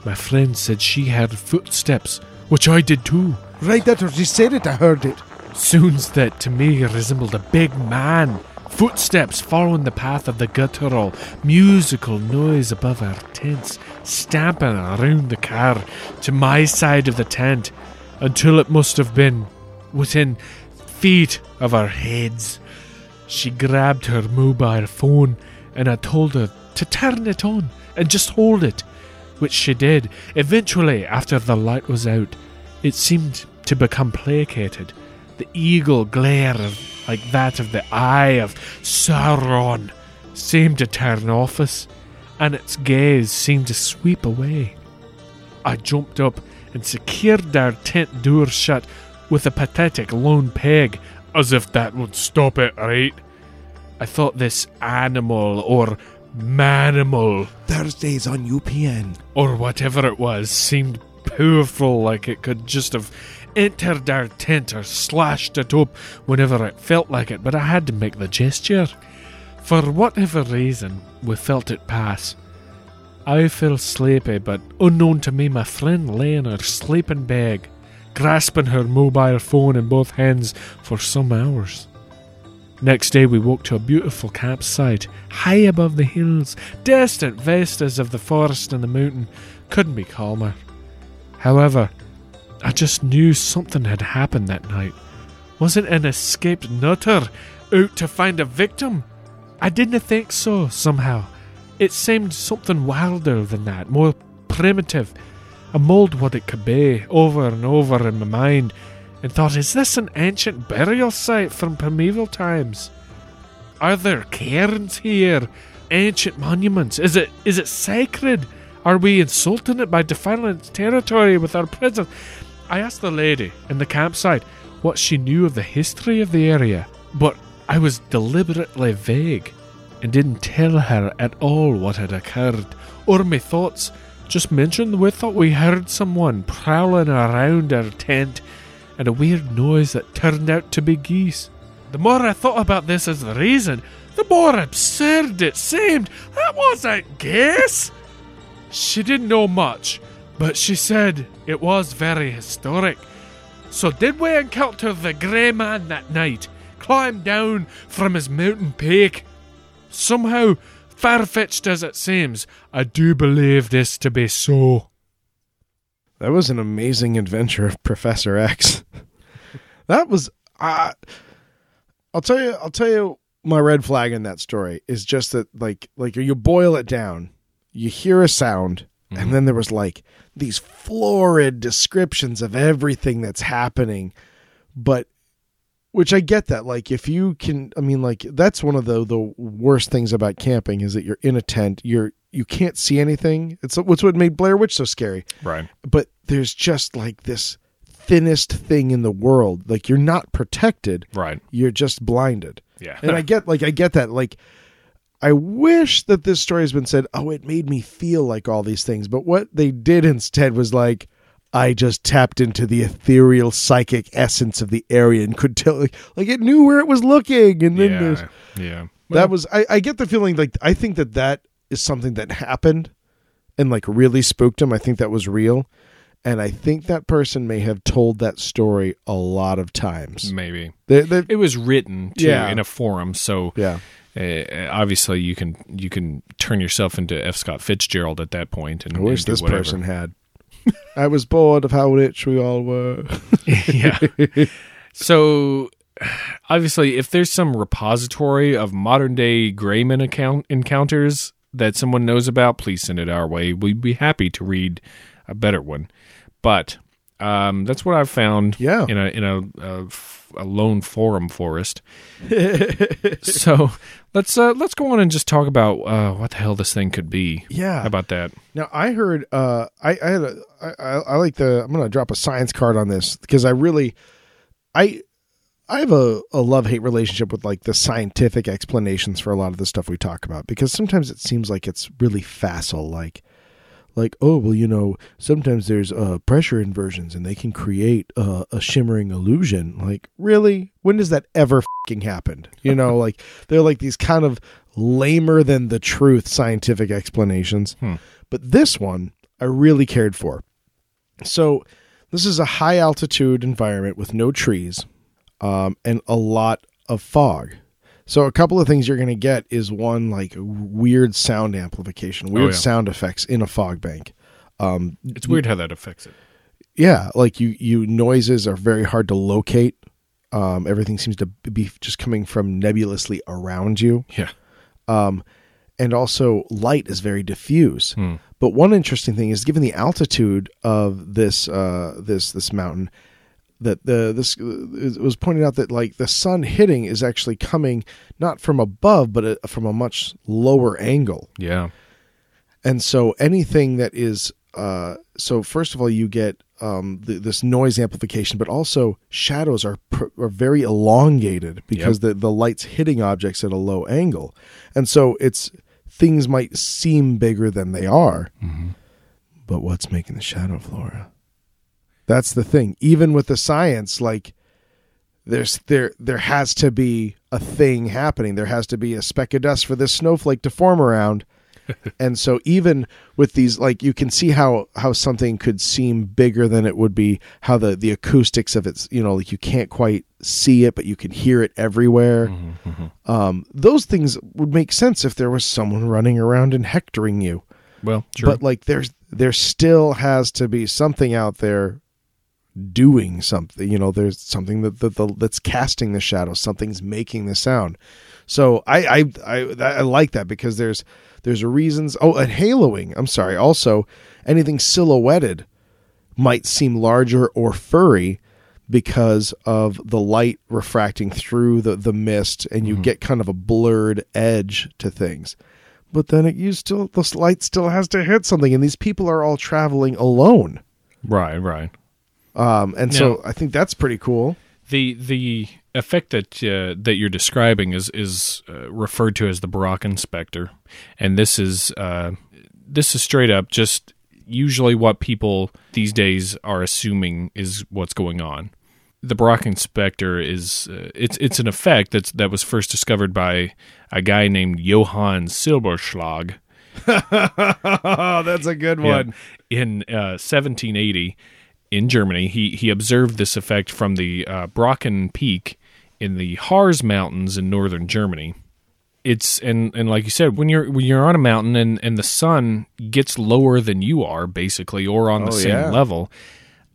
My friend said she heard footsteps, which I did too. Right after she said it, I heard it. Sounds that to me resembled a big man. Footsteps following the path of the guttural, musical noise above our tents, stamping around the car to my side of the tent until it must have been within feet of our heads. She grabbed her mobile phone and I told her to turn it on and just hold it, which she did. Eventually, after the light was out, it seemed to become placated. The eagle glare of, like that of the eye of Sauron seemed to turn off us, and its gaze seemed to sweep away. I jumped up and secured our tent door shut with a pathetic lone peg, as if that would stop it, right? I thought this animal or manimal Thursdays on UPN. or whatever it was seemed powerful, like it could just have entered our tent or slashed it up whenever it felt like it, but I had to make the gesture. For whatever reason, we felt it pass. I felt sleepy, but unknown to me, my friend lay in her sleeping bag, grasping her mobile phone in both hands for some hours. Next day, we woke to a beautiful campsite, high above the hills, distant vistas of the forest and the mountain. Couldn't be calmer. However, I just knew something had happened that night. Was it an escaped nutter out to find a victim? I didn't think so, somehow. It seemed something wilder than that, more primitive. I mulled what it could be over and over in my mind and thought, is this an ancient burial site from primeval times? Are there cairns here? Ancient monuments? Is it is it sacred? Are we insulting it by defiling its territory with our presence? I asked the lady in the campsite what she knew of the history of the area, but I was deliberately vague and didn't tell her at all what had occurred or my thoughts. Just mentioned we thought we heard someone prowling around our tent and a weird noise that turned out to be geese. The more I thought about this as the reason, the more absurd it seemed. That wasn't geese. She didn't know much, but she said it was very historic. So did we encounter the grey man that night, climb down from his mountain peak? Somehow, far fetched as it seems, I do believe this to be so. That was an amazing adventure of Professor X. that was uh, I'll tell you I'll tell you my red flag in that story is just that like like you boil it down, you hear a sound and then there was like these florid descriptions of everything that's happening but which I get that like if you can I mean like that's one of the the worst things about camping is that you're in a tent, you're you can't see anything. It's what's what made Blair Witch so scary Right. but there's just like this thinnest thing in the world like you're not protected Right. you're just blinded Yeah. and i get like i get that like i wish that this story has been said oh it made me feel like all these things but what they did instead was like i just tapped into the ethereal psychic essence of the area and could tell like, like it knew where it was looking and then there's yeah. Yeah. that was I, I get the feeling like I think that that is something that happened and like really spooked him. I think that was real, and I think that person may have told that story a lot of times. maybe. They- they- It was written too Yeah. in a forum, so yeah, uh, obviously you can you can turn yourself into F. Scott Fitzgerald at that point. And I wish and this whatever. person had. I was bored of how rich we all were. *laughs* yeah. So obviously, if there's some repository of modern day Grayman account encounters that someone knows about, please send it our way. We'd be happy to read a better one. But um, that's what I've found. Yeah. In a in a, a, f- a lone forum forest. *laughs* so let's uh, let's go on and just talk about uh, what the hell this thing could be. Yeah. How about that? Now I heard uh I I had a I, I I like the I'm gonna drop a science card on this because I really I I have a, a love hate relationship with like the scientific explanations for a lot of the stuff we talk about because sometimes it seems like it's really facile like like oh well you know sometimes there's uh pressure inversions and they can create uh, a shimmering illusion. Like really? When does that ever fucking happened? You know like they're like these kind of lamer than the truth scientific explanations. But this one I really cared for. So this is a high altitude environment with no trees um, and a lot of fog. So a couple of things you're going to get is one like weird sound amplification, weird yeah. sound effects in a fog bank. Um, It's weird how that affects it. yeah, like you you noises are very hard to locate. Um, everything seems to be just coming from nebulously around you Yeah. um, and also light is very diffuse. But one interesting thing is, given the altitude of this uh, this this mountain, that the this it was pointed out that like the sun hitting is actually coming not from above, but uh from a much lower angle. Yeah. And so anything that is uh, so first of all, you get um, the, this noise amplification, but also shadows are pr- are very elongated because the the light's hitting objects at a low angle, and so it's things might seem bigger than they are. But what's making the shadow, Flora? That's the thing. Even with the science, like there's there there has to be a thing happening. There has to be a speck of dust for this snowflake to form around. *laughs* and so even with these like you can see how how something could seem bigger than it would be how the the acoustics of it's you know like you can't quite see it but you can hear it everywhere um those things would make sense if there was someone running around and hectoring you Well, true. but like there's there still has to be something out there doing something you know there's something that, that the, that's casting the shadow something's making the sound. So I, I i i like that because there's there's reasons oh and haloing i'm sorry also anything silhouetted might seem larger or furry because of the light refracting through the, the mist and you mm-hmm. get kind of a blurred edge to things. But then it you still the light still has to hit something and these people are all traveling alone. Right, right. Um, and so I think that's pretty cool. The the effect that uh, that you're describing is is uh, referred to as the Brocken specter, and this is uh, this is straight up just usually what people these days are assuming is what's going on. The Brocken specter is uh, it's it's an effect that's that was first discovered by a guy named Johann Silberschlag. *laughs* that's a good Yeah. In uh, 1780 in Germany, he, he observed this effect from the uh, Brocken Peak in the Harz Mountains in northern Germany. It's and and like you said, when you're when you're on a mountain and, and the sun gets lower than you are, basically, or on the Oh, same yeah. level.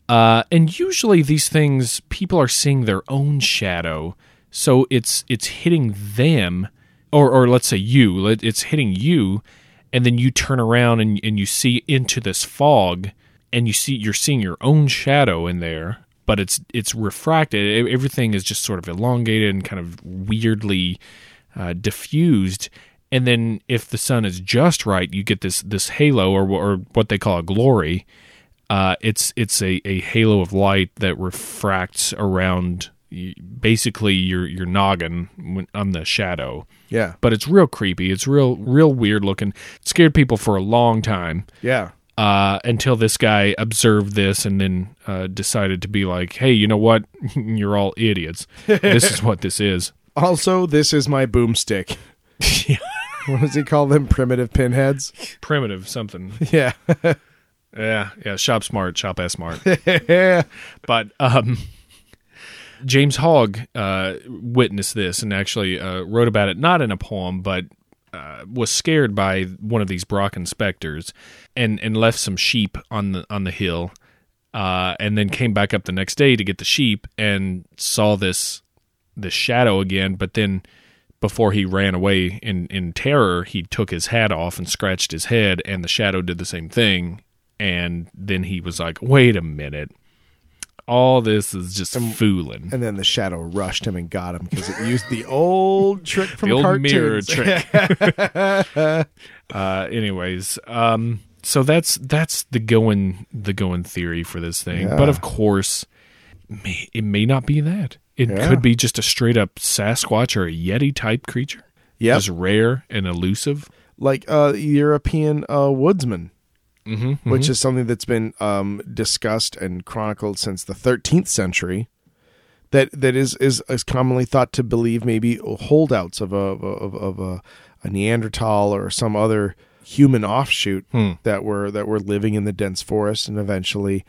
Uh, and usually these things, people are seeing their own shadow, so it's it's hitting them, or or let's say you, it's hitting you, and then you turn around and and you see into this fog, and you see you're seeing your own shadow in there, but it's it's refracted. Everything is just sort of elongated and kind of weirdly uh, diffused. And then if the sun is just right, you get this this halo or or what they call a glory. Uh, it's it's a, a halo of light that refracts around basically your your noggin on the shadow. Yeah. But it's real creepy. It's real real weird looking. It scared people for a long time Yeah. Uh, until this guy observed this and then uh, decided to be like, hey, you know what? *laughs* You're all idiots. this is what this is. *laughs* Also, this is my boomstick. *laughs* what does he call them? Primitive pinheads? Primitive something. Yeah. Yeah, yeah. Shop smart, shop ass smart. yeah. but um, James Hogg uh, witnessed this and actually uh, wrote about it, not in a poem, but uh, was scared by one of these Brocken specters, and and left some sheep on the on the hill, uh, and then came back up the next day to get the sheep and saw this this shadow again, but then. Before he ran away in, in terror, he took his hat off and scratched his head, and the shadow did the same thing. And then he was like, "Wait a minute, all this is just fooling. And then the shadow rushed him and got him because it used the old trick *laughs* from the old cartoons. mirror *laughs* trick. uh, anyways, um, so that's that's the going the going theory for this thing. Yeah. But of course, may, it may not be that. It Yeah. could be just a straight up Sasquatch or a Yeti type creature. Yep. Just rare and elusive. like uh, European uh, woodsman, Mm-hmm, which is something that's been um, discussed and chronicled since the 13th century. That that is is, is commonly thought to believe maybe holdouts of a of, of a, a Neanderthal or some other human offshoot Hmm. that were that were living in the dense forest and eventually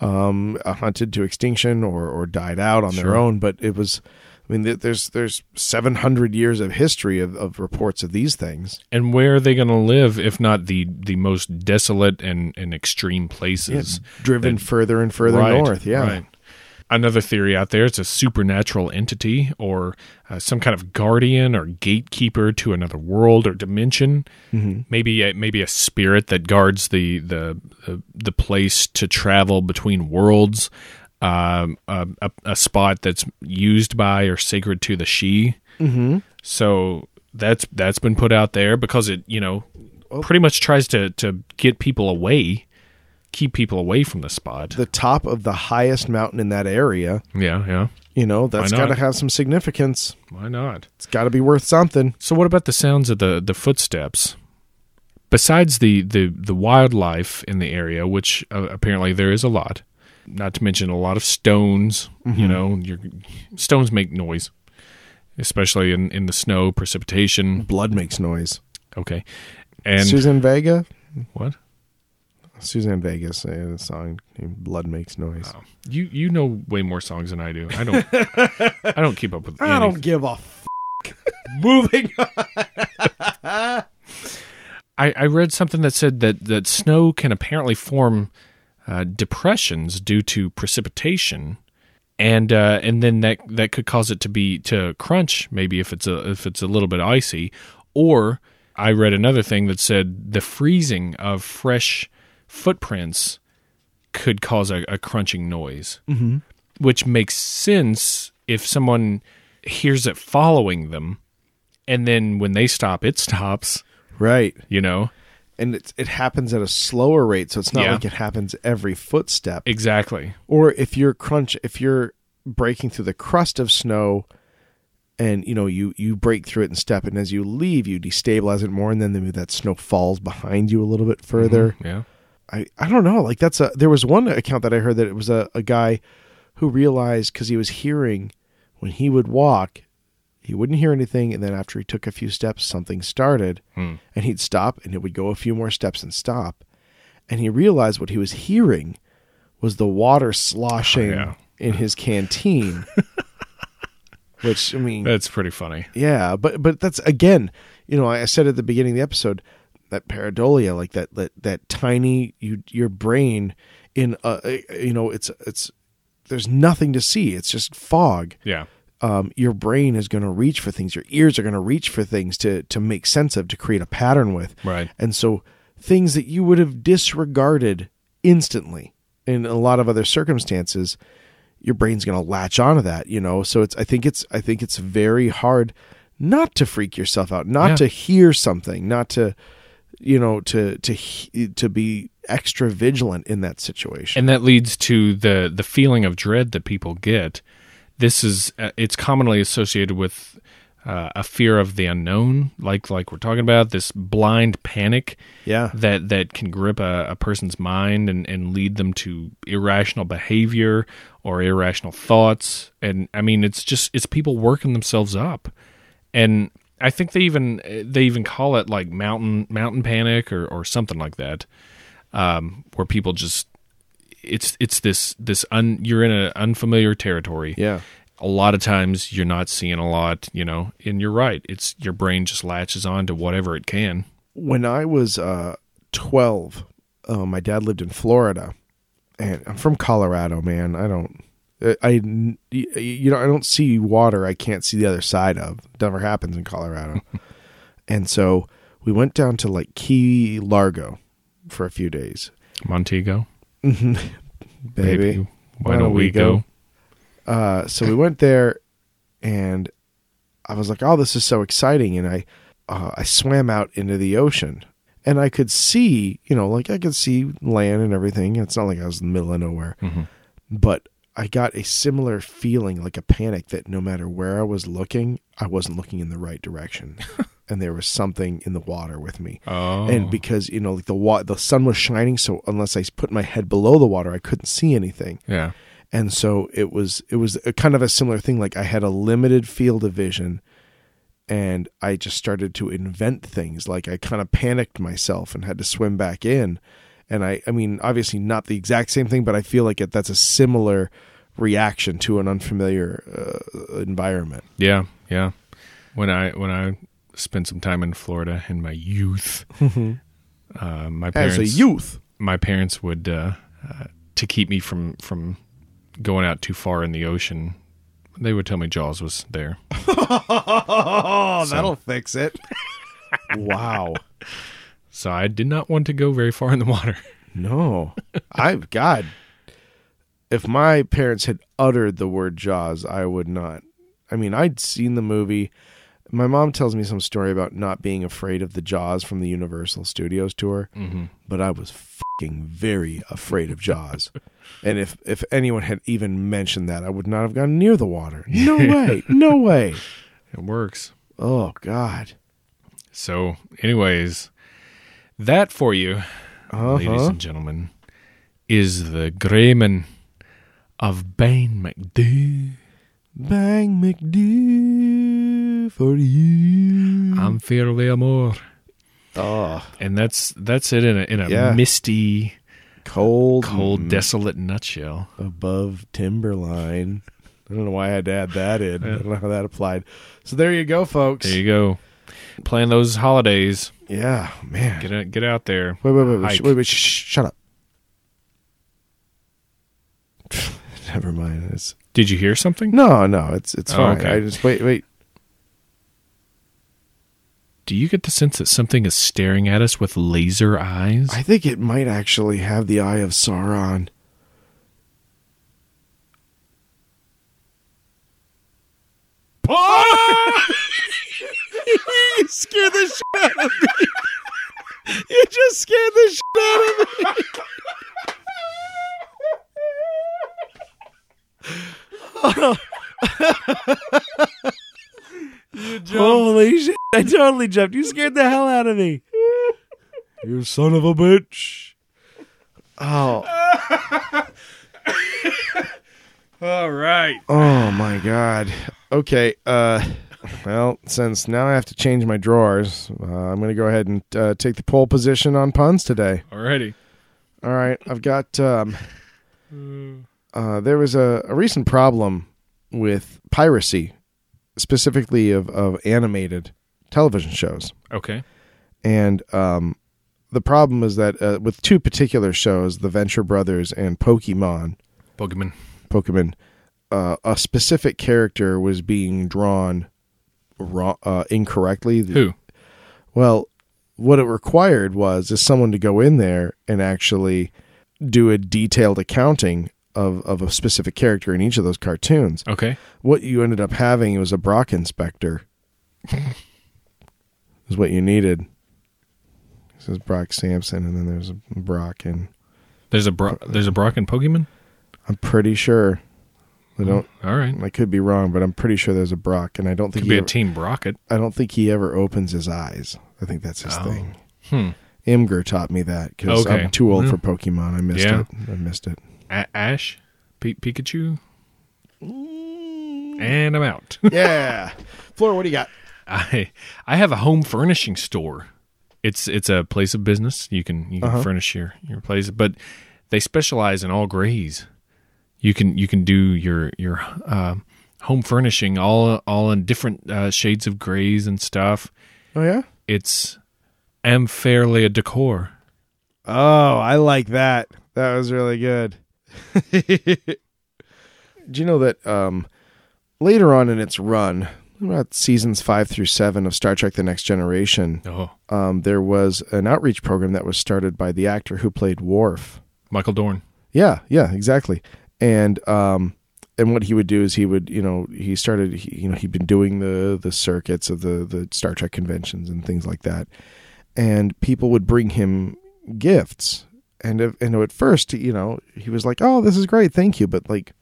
um, hunted to extinction or or died out on their own. But it was. I mean, there's there's 700 years of history of, of reports of these things. And where are they going to live if not the the most desolate and, and extreme places? driven that- further and further Right, north. Yeah. right. Another theory out there: it's a supernatural entity or uh, some kind of guardian or gatekeeper to another world or dimension. Mm-hmm. Maybe a, maybe a spirit that guards the the the, the place to travel between worlds. Um, a, a, a spot that's used by or sacred to the Sidhe. Mm-hmm. So that's that's been put out there because it you know pretty much tries to to get people away, keep people away from the spot. The top of the highest mountain in that area, yeah, yeah. you know, that's got to have some significance. Why not? It's got to be worth something. So what about the sounds of the the footsteps? Besides the the the wildlife in the area, which uh, apparently there is a lot, not to mention a lot of stones. You mm-hmm. know, your stones make noise, especially in in the snow, precipitation. Blood makes noise. Okay, and Susan Vega, what? Suzanne Vega sang a song named "Blood Makes Noise." Oh, you you know way more songs than I do. I don't. *laughs* I don't keep up with. I any- don't give a. F- *laughs* Moving. *laughs* I, I read something that said that, that snow can apparently form uh, depressions due to precipitation, and uh, and then that that could cause it to be to crunch maybe if it's a if it's a little bit icy, or I read another thing that said the freezing of fresh footprints could cause a, a crunching noise, mm-hmm. which makes sense if someone hears it following them, and then when they stop, it stops right. you know and it's, it happens at a slower rate, so it's not Yeah. like it happens every footstep. Exactly. or if you're crunch, if you're breaking through the crust of snow, and you know you you break through it and step, and as you leave, you destabilize it more, and then maybe that snow falls behind you a little bit mm-hmm. further. Yeah. I, I don't know. Like that's a there was one account that I heard that it was a, a guy who realized because he was hearing when he would walk, he wouldn't hear anything, and then after he took a few steps, something started, Hmm. and he'd stop, and it would go a few more steps and stop, and he realized what he was hearing was the water sloshing Oh, yeah. in his canteen. *laughs* Which I mean, That's pretty funny. yeah, but but that's again, you know, I said at the beginning of the episode that pareidolia, like that that that tiny you your brain in a you know it's it's there's nothing to see. It's just fog. Yeah. Um, your brain is going to reach for things. Your ears are going to reach for things to to make sense of, to create a pattern with. Right. And so things that you would have disregarded instantly in a lot of other circumstances, your brain's going to latch onto that, you know. So it's I think it's I think it's very hard not to freak yourself out, not Yeah. to hear something, not to you know to to to be extra vigilant in that situation. and that leads to the the feeling of dread that people get. This is uh, it's commonly associated with uh, a fear of the unknown, like like we're talking about this blind panic yeah. that that can grip a, a person's mind and, and lead them to irrational behavior or irrational thoughts. And I mean, it's just it's people working themselves up, and I think they even they even call it like mountain mountain panic or or something like that, um, where people just it's it's this this un you're in an unfamiliar territory. Yeah. A lot of times you're not seeing a lot, you know, and you're right. It's your brain just latches on to whatever it can. when I was uh, 12, uh, my dad lived in Florida, and I'm from Colorado, man. I don't, I, you know, I don't see water I can't see the other side of. Never happens in Colorado. *laughs* and so we went down to like Key Largo for a few days, Montego. *laughs* baby. Why, don't we go? Uh, so we went there, and I was like, "Oh, this is so exciting!" And I, uh, I swam out into the ocean, and I could see, you know, like I could see land and everything. It's not like I was in the middle of nowhere, but I got a similar feeling, like a panic, that no matter where I was looking, I wasn't looking in the right direction, *laughs* and there was something in the water with me. Oh, And because you know, like the wa- the sun was shining, so unless I put my head below the water, I couldn't see anything. Yeah, and so it was it was a kind of a similar thing like i had a limited field of vision and i just started to invent things. Like i kind of panicked myself and had to swim back in. And i i mean obviously not the exact same thing but i feel like it, that's a similar reaction to an unfamiliar uh, environment. Yeah, yeah. When I when I spent some time in Florida in my youth, uh, my parents as a youth my parents would uh, uh, to keep me from from going out too far in the ocean. They would tell me Jaws was there. *laughs* oh that'll fix it *laughs* wow So I did not want to go very far in the water. No, I've God. If my parents had uttered the word Jaws, I would not. I mean, I'd seen the movie. My mom tells me some story about not being afraid of the Jaws from the Universal Studios tour, but I was fucking very afraid of Jaws. *laughs* and if if anyone had even mentioned that, I would not have gone near the water. *laughs* No way, no way. *laughs* It works. Oh God. So, anyways, that for you, Uh-huh. ladies and gentlemen, is the Greyman of Ben MacDhui. Bang McDoo for you. Am Fear Liath Mòr. oh, ah. And that's that's it in a in a Yeah. misty, cold, cold, desolate nutshell. above timberline. I don't know why I had to add that in. I don't know how that applied. So there you go, folks. There you go. Plan those holidays. yeah, man. Get out, get out there. Wait, wait, wait, wait, wait, wait. Sh- sh- shut up. *sighs* Never mind. It's Did you hear something? no, no. It's it's Oh, fine. okay. I just wait, wait. Do you get the sense that something is staring at us with laser eyes? I think it might actually have the eye of Sauron. *laughs* you scared the shit out of me. You just scared the shit out of me. *laughs* *laughs* Holy shit. I totally jumped. You scared the hell out of me. *laughs* You son of a bitch. Oh. *laughs* All right. Oh my god. Okay. Uh well, since now I have to change my drawers, uh, I'm going to go ahead and uh, take the pole position on puns today. Alrighty. All right, I've got. Um, uh, there was a, a recent problem with piracy, specifically of, of animated television shows, Okay. and um, the problem is that uh, with two particular shows, the Venture Brothers and Pokemon, Pokemon. Pokemon, uh, a specific character was being drawn wrong, uh, incorrectly. Who? Well, what it required was is someone to go in there and actually do a detailed accounting of, of a specific character in each of those cartoons. Okay. What you ended up having was a Brock inspector. *laughs* is what you needed. This is Brock Sampson, and then there's a Brock, and There's a Bro- there's a Brock and Pokemon. I'm pretty sure. I don't. All right. I could be wrong, but I'm pretty sure there's a Brock, and I don't think Could he be a ever, Team Brocket. I don't think he ever opens his eyes. I think that's his Oh. thing. Hmm. Imgur taught me that because Okay. I'm too old Yeah. for Pokemon. I missed Yeah. it. I missed it. A- Ash. P- Pikachu. Mm. And I'm out. *laughs* Yeah, Flora, what do you got? I I have a home furnishing store. It's it's a place of business. You can you can Uh-huh. furnish your your place, but they specialize in all grays. You can you can do your your uh, home furnishing all all in different uh, shades of grays and stuff. Oh yeah. It's Amphairly decor. Oh, I like that. That was really good. *laughs* Do you know that um, later on in its run, about seasons five through seven of Star Trek: The Next Generation, Oh, um, there was an outreach program that was started by the actor who played Worf. Michael Dorn. Yeah, yeah, exactly. And um and what he would do is he would, you know, he started he, you know, he'd been doing the the circuits of the the Star Trek conventions and things like that. And people would bring him gifts. And and at first, you know, he was like, "Oh, this is great. Thank you." But like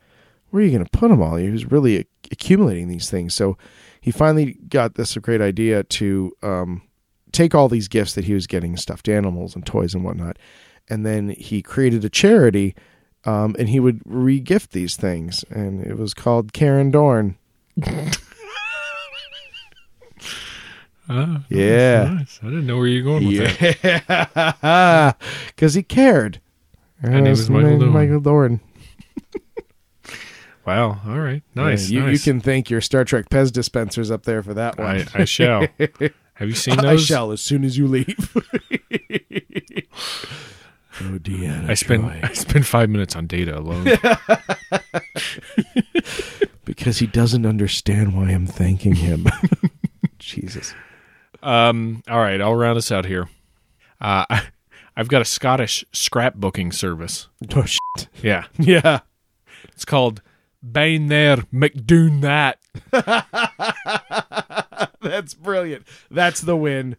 where are you going to put them all? He was really ac- accumulating these things. So he finally got this great idea to um, take all these gifts that he was getting, stuffed animals and toys and whatnot, and then he created a charity, um, and he would re-gift these things, and it was called Karen Dorn. *laughs* Ah, Yeah. nice. I didn't know where you were going with that. *laughs* Yeah, because he cared. And he was Michael name- Dorn. Michael Dorn. *laughs* Wow. All right. Nice. Yeah, you, nice. you can thank your Star Trek Pez dispensers up there for that one. I, I shall. *laughs* Have you seen those? I shall as soon as you leave. oh, Deanna. I spend I spend five minutes on data alone. because he doesn't understand why I'm thanking him. Jesus. Um. All right. I'll round us out here. Uh, I, *laughs* I've got a Scottish scrapbooking service. *laughs* Oh shit. Yeah. *laughs* Yeah. It's called Bane There McDoon That. That's brilliant. That's the win.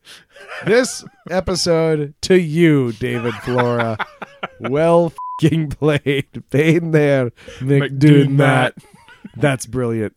This episode to you, David Flora. Well fing played. Bane there. McDoon that. That's brilliant.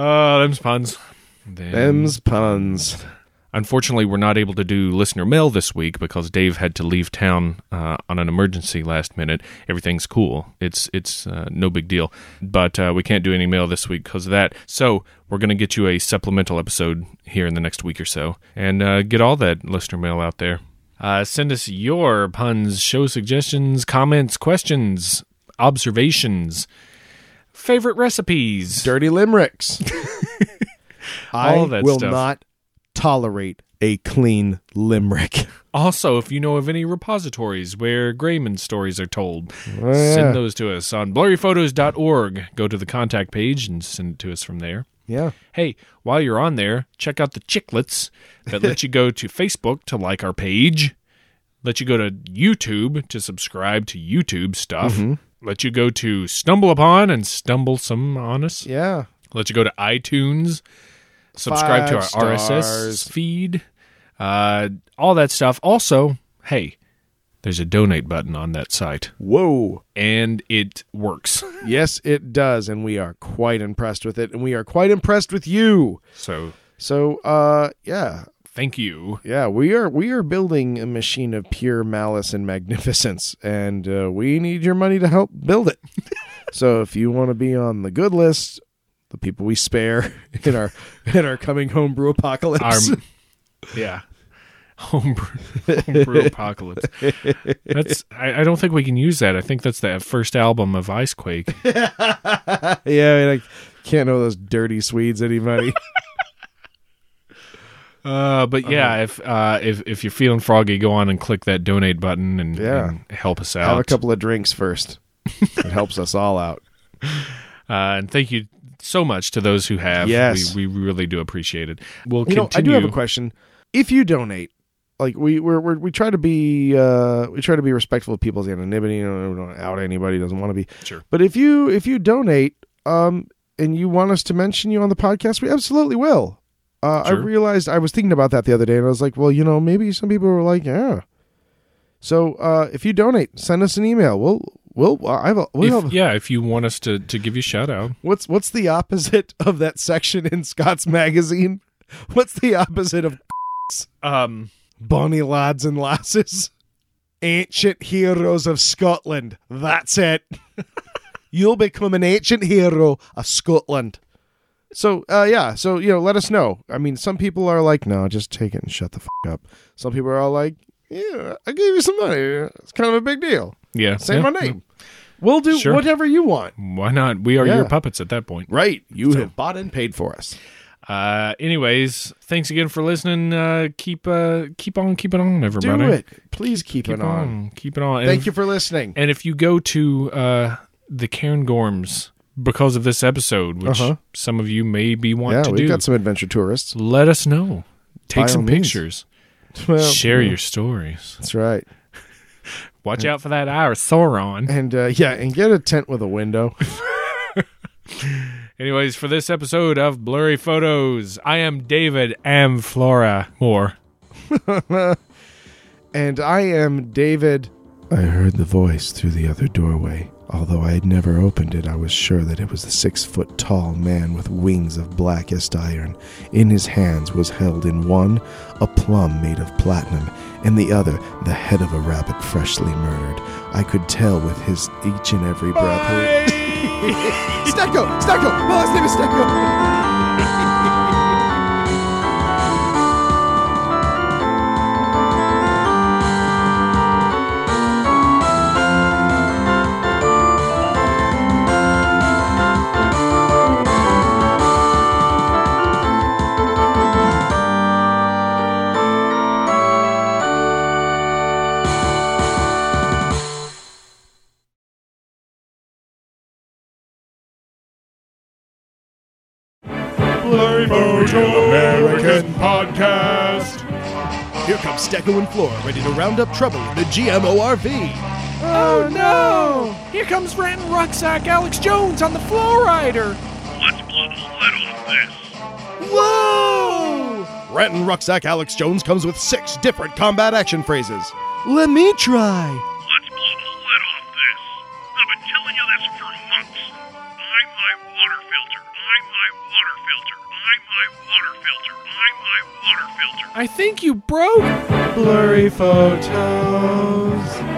Oh, them's puns. Them. Them's puns. Unfortunately, we're not able to do listener mail this week because Dave had to leave town uh, on an emergency last minute. Everything's cool; it's it's uh, no big deal. But uh, we can't do any mail this week because of that. So we're going to get you a supplemental episode here in the next week or so, and uh, get all that listener mail out there. Uh, send us your puns, show suggestions, comments, questions, observations, favorite recipes. Dirty limericks. *laughs* I All that will stuff. not tolerate a clean limerick. *laughs* Also, if you know of any repositories where Grayman stories are told, Oh, yeah. send those to us on blurryphotos.org. Go to the contact page and send it to us from there. Yeah. Hey, while you're on there, check out the chicklets that let you go to *laughs* Facebook to like our page, let you go to YouTube to subscribe to YouTube stuff, Mm-hmm. Let you go to Stumble Upon and stumble some on us, Yeah. let you go to iTunes, subscribe to our Five RSS feed, uh, all that stuff. Also, hey, there's a donate button on that site, Whoa. and it works. *laughs* Yes, it does, and we are quite impressed with it, and we are quite impressed with you. So So, uh, yeah, thank you. yeah, we are we are building a machine of pure malice and magnificence, and uh, we need your money to help build it. *laughs* so, if you want to be on the good list, the people we spare *laughs* in our in our coming homebrew apocalypse, Our, yeah. Homebrew, homebrew *laughs* apocalypse. That's. I, I don't think we can use that. I think that's the first album of Icequake. yeah, I, mean, I can't know those dirty Swedes anybody. Uh, but yeah, if uh, if if you're feeling froggy, go on and click that donate button and, Yeah. and help us out. Have a couple of drinks first. *laughs* it helps us all out. Uh, and thank you so much to those who have. Yes. we, we really do appreciate it. We'll You know, I do have a question. If you donate, like we we're, we're, we try to be uh, we try to be respectful of people's anonymity. You know, we don't out anybody who doesn't want to be. Sure. But if you if you donate, um, and you want us to mention you on the podcast, we absolutely will. Uh, I realized I was thinking about that the other day, and I was like, well, you know, maybe some people were like, yeah. So uh, if you donate, send us an email. We'll we'll I have a, we'll If, have, yeah, if you want us to, to give you a shout out, What's what's the opposite of that section in Scots magazine? What's the opposite of um, Bonnie lads and lasses? Ancient heroes of Scotland. That's it. *laughs* You'll become an ancient hero of Scotland. So uh, yeah, so you know, let us know. I mean, some people are like, no, just take it and shut the f- up. Some people are all like, yeah, I gave you some money. It's kind of a big deal. yeah, Say yeah, my name. We'll do Sure. whatever you want. Why not? We are Yeah. your puppets at that point. Right. You So- have bought and paid for us. Uh, anyways, thanks again for listening. Uh, keep uh, keep on keeping on, everybody. Do it. Please keep, Keep it on. on. keep it on. Thank And you for listening. And if you go to uh, the Cairngorms because of this episode, which Uh-huh. some of you may be want yeah, to we've do, got some adventure tourists. let us know. Take By some pictures. *laughs* Well, Share your stories. That's right. *laughs* Watch out for that eye of Sauron. And uh, yeah, and get a tent with a window. *laughs* Anyways, for this episode of Blurry Photos, I am David Am Flora Moore. and I am David. I heard the voice through the other doorway. Although I had never opened it, I was sure that it was the six foot tall man with wings of blackest iron. In his hands was held in one a plum made of platinum, and the other the head of a rabbit freshly murdered. I could tell with his each and every breath. *laughs* Stecco! Stecco! My last name is! Blurry American Podcast. Here comes Stecco and Flora, ready to round up trouble in the GMORV. Oh no! Here comes Renton Rucksack Alex Jones on the Flow Rider. Let's blow the lid off this. Whoa! Renton Rucksack Alex Jones comes with six different combat action phrases. Let me try. Let's blow the lid off this. I've been telling you this for months. Buy my water filter. Buy my water filter. I think you broke blurry photos.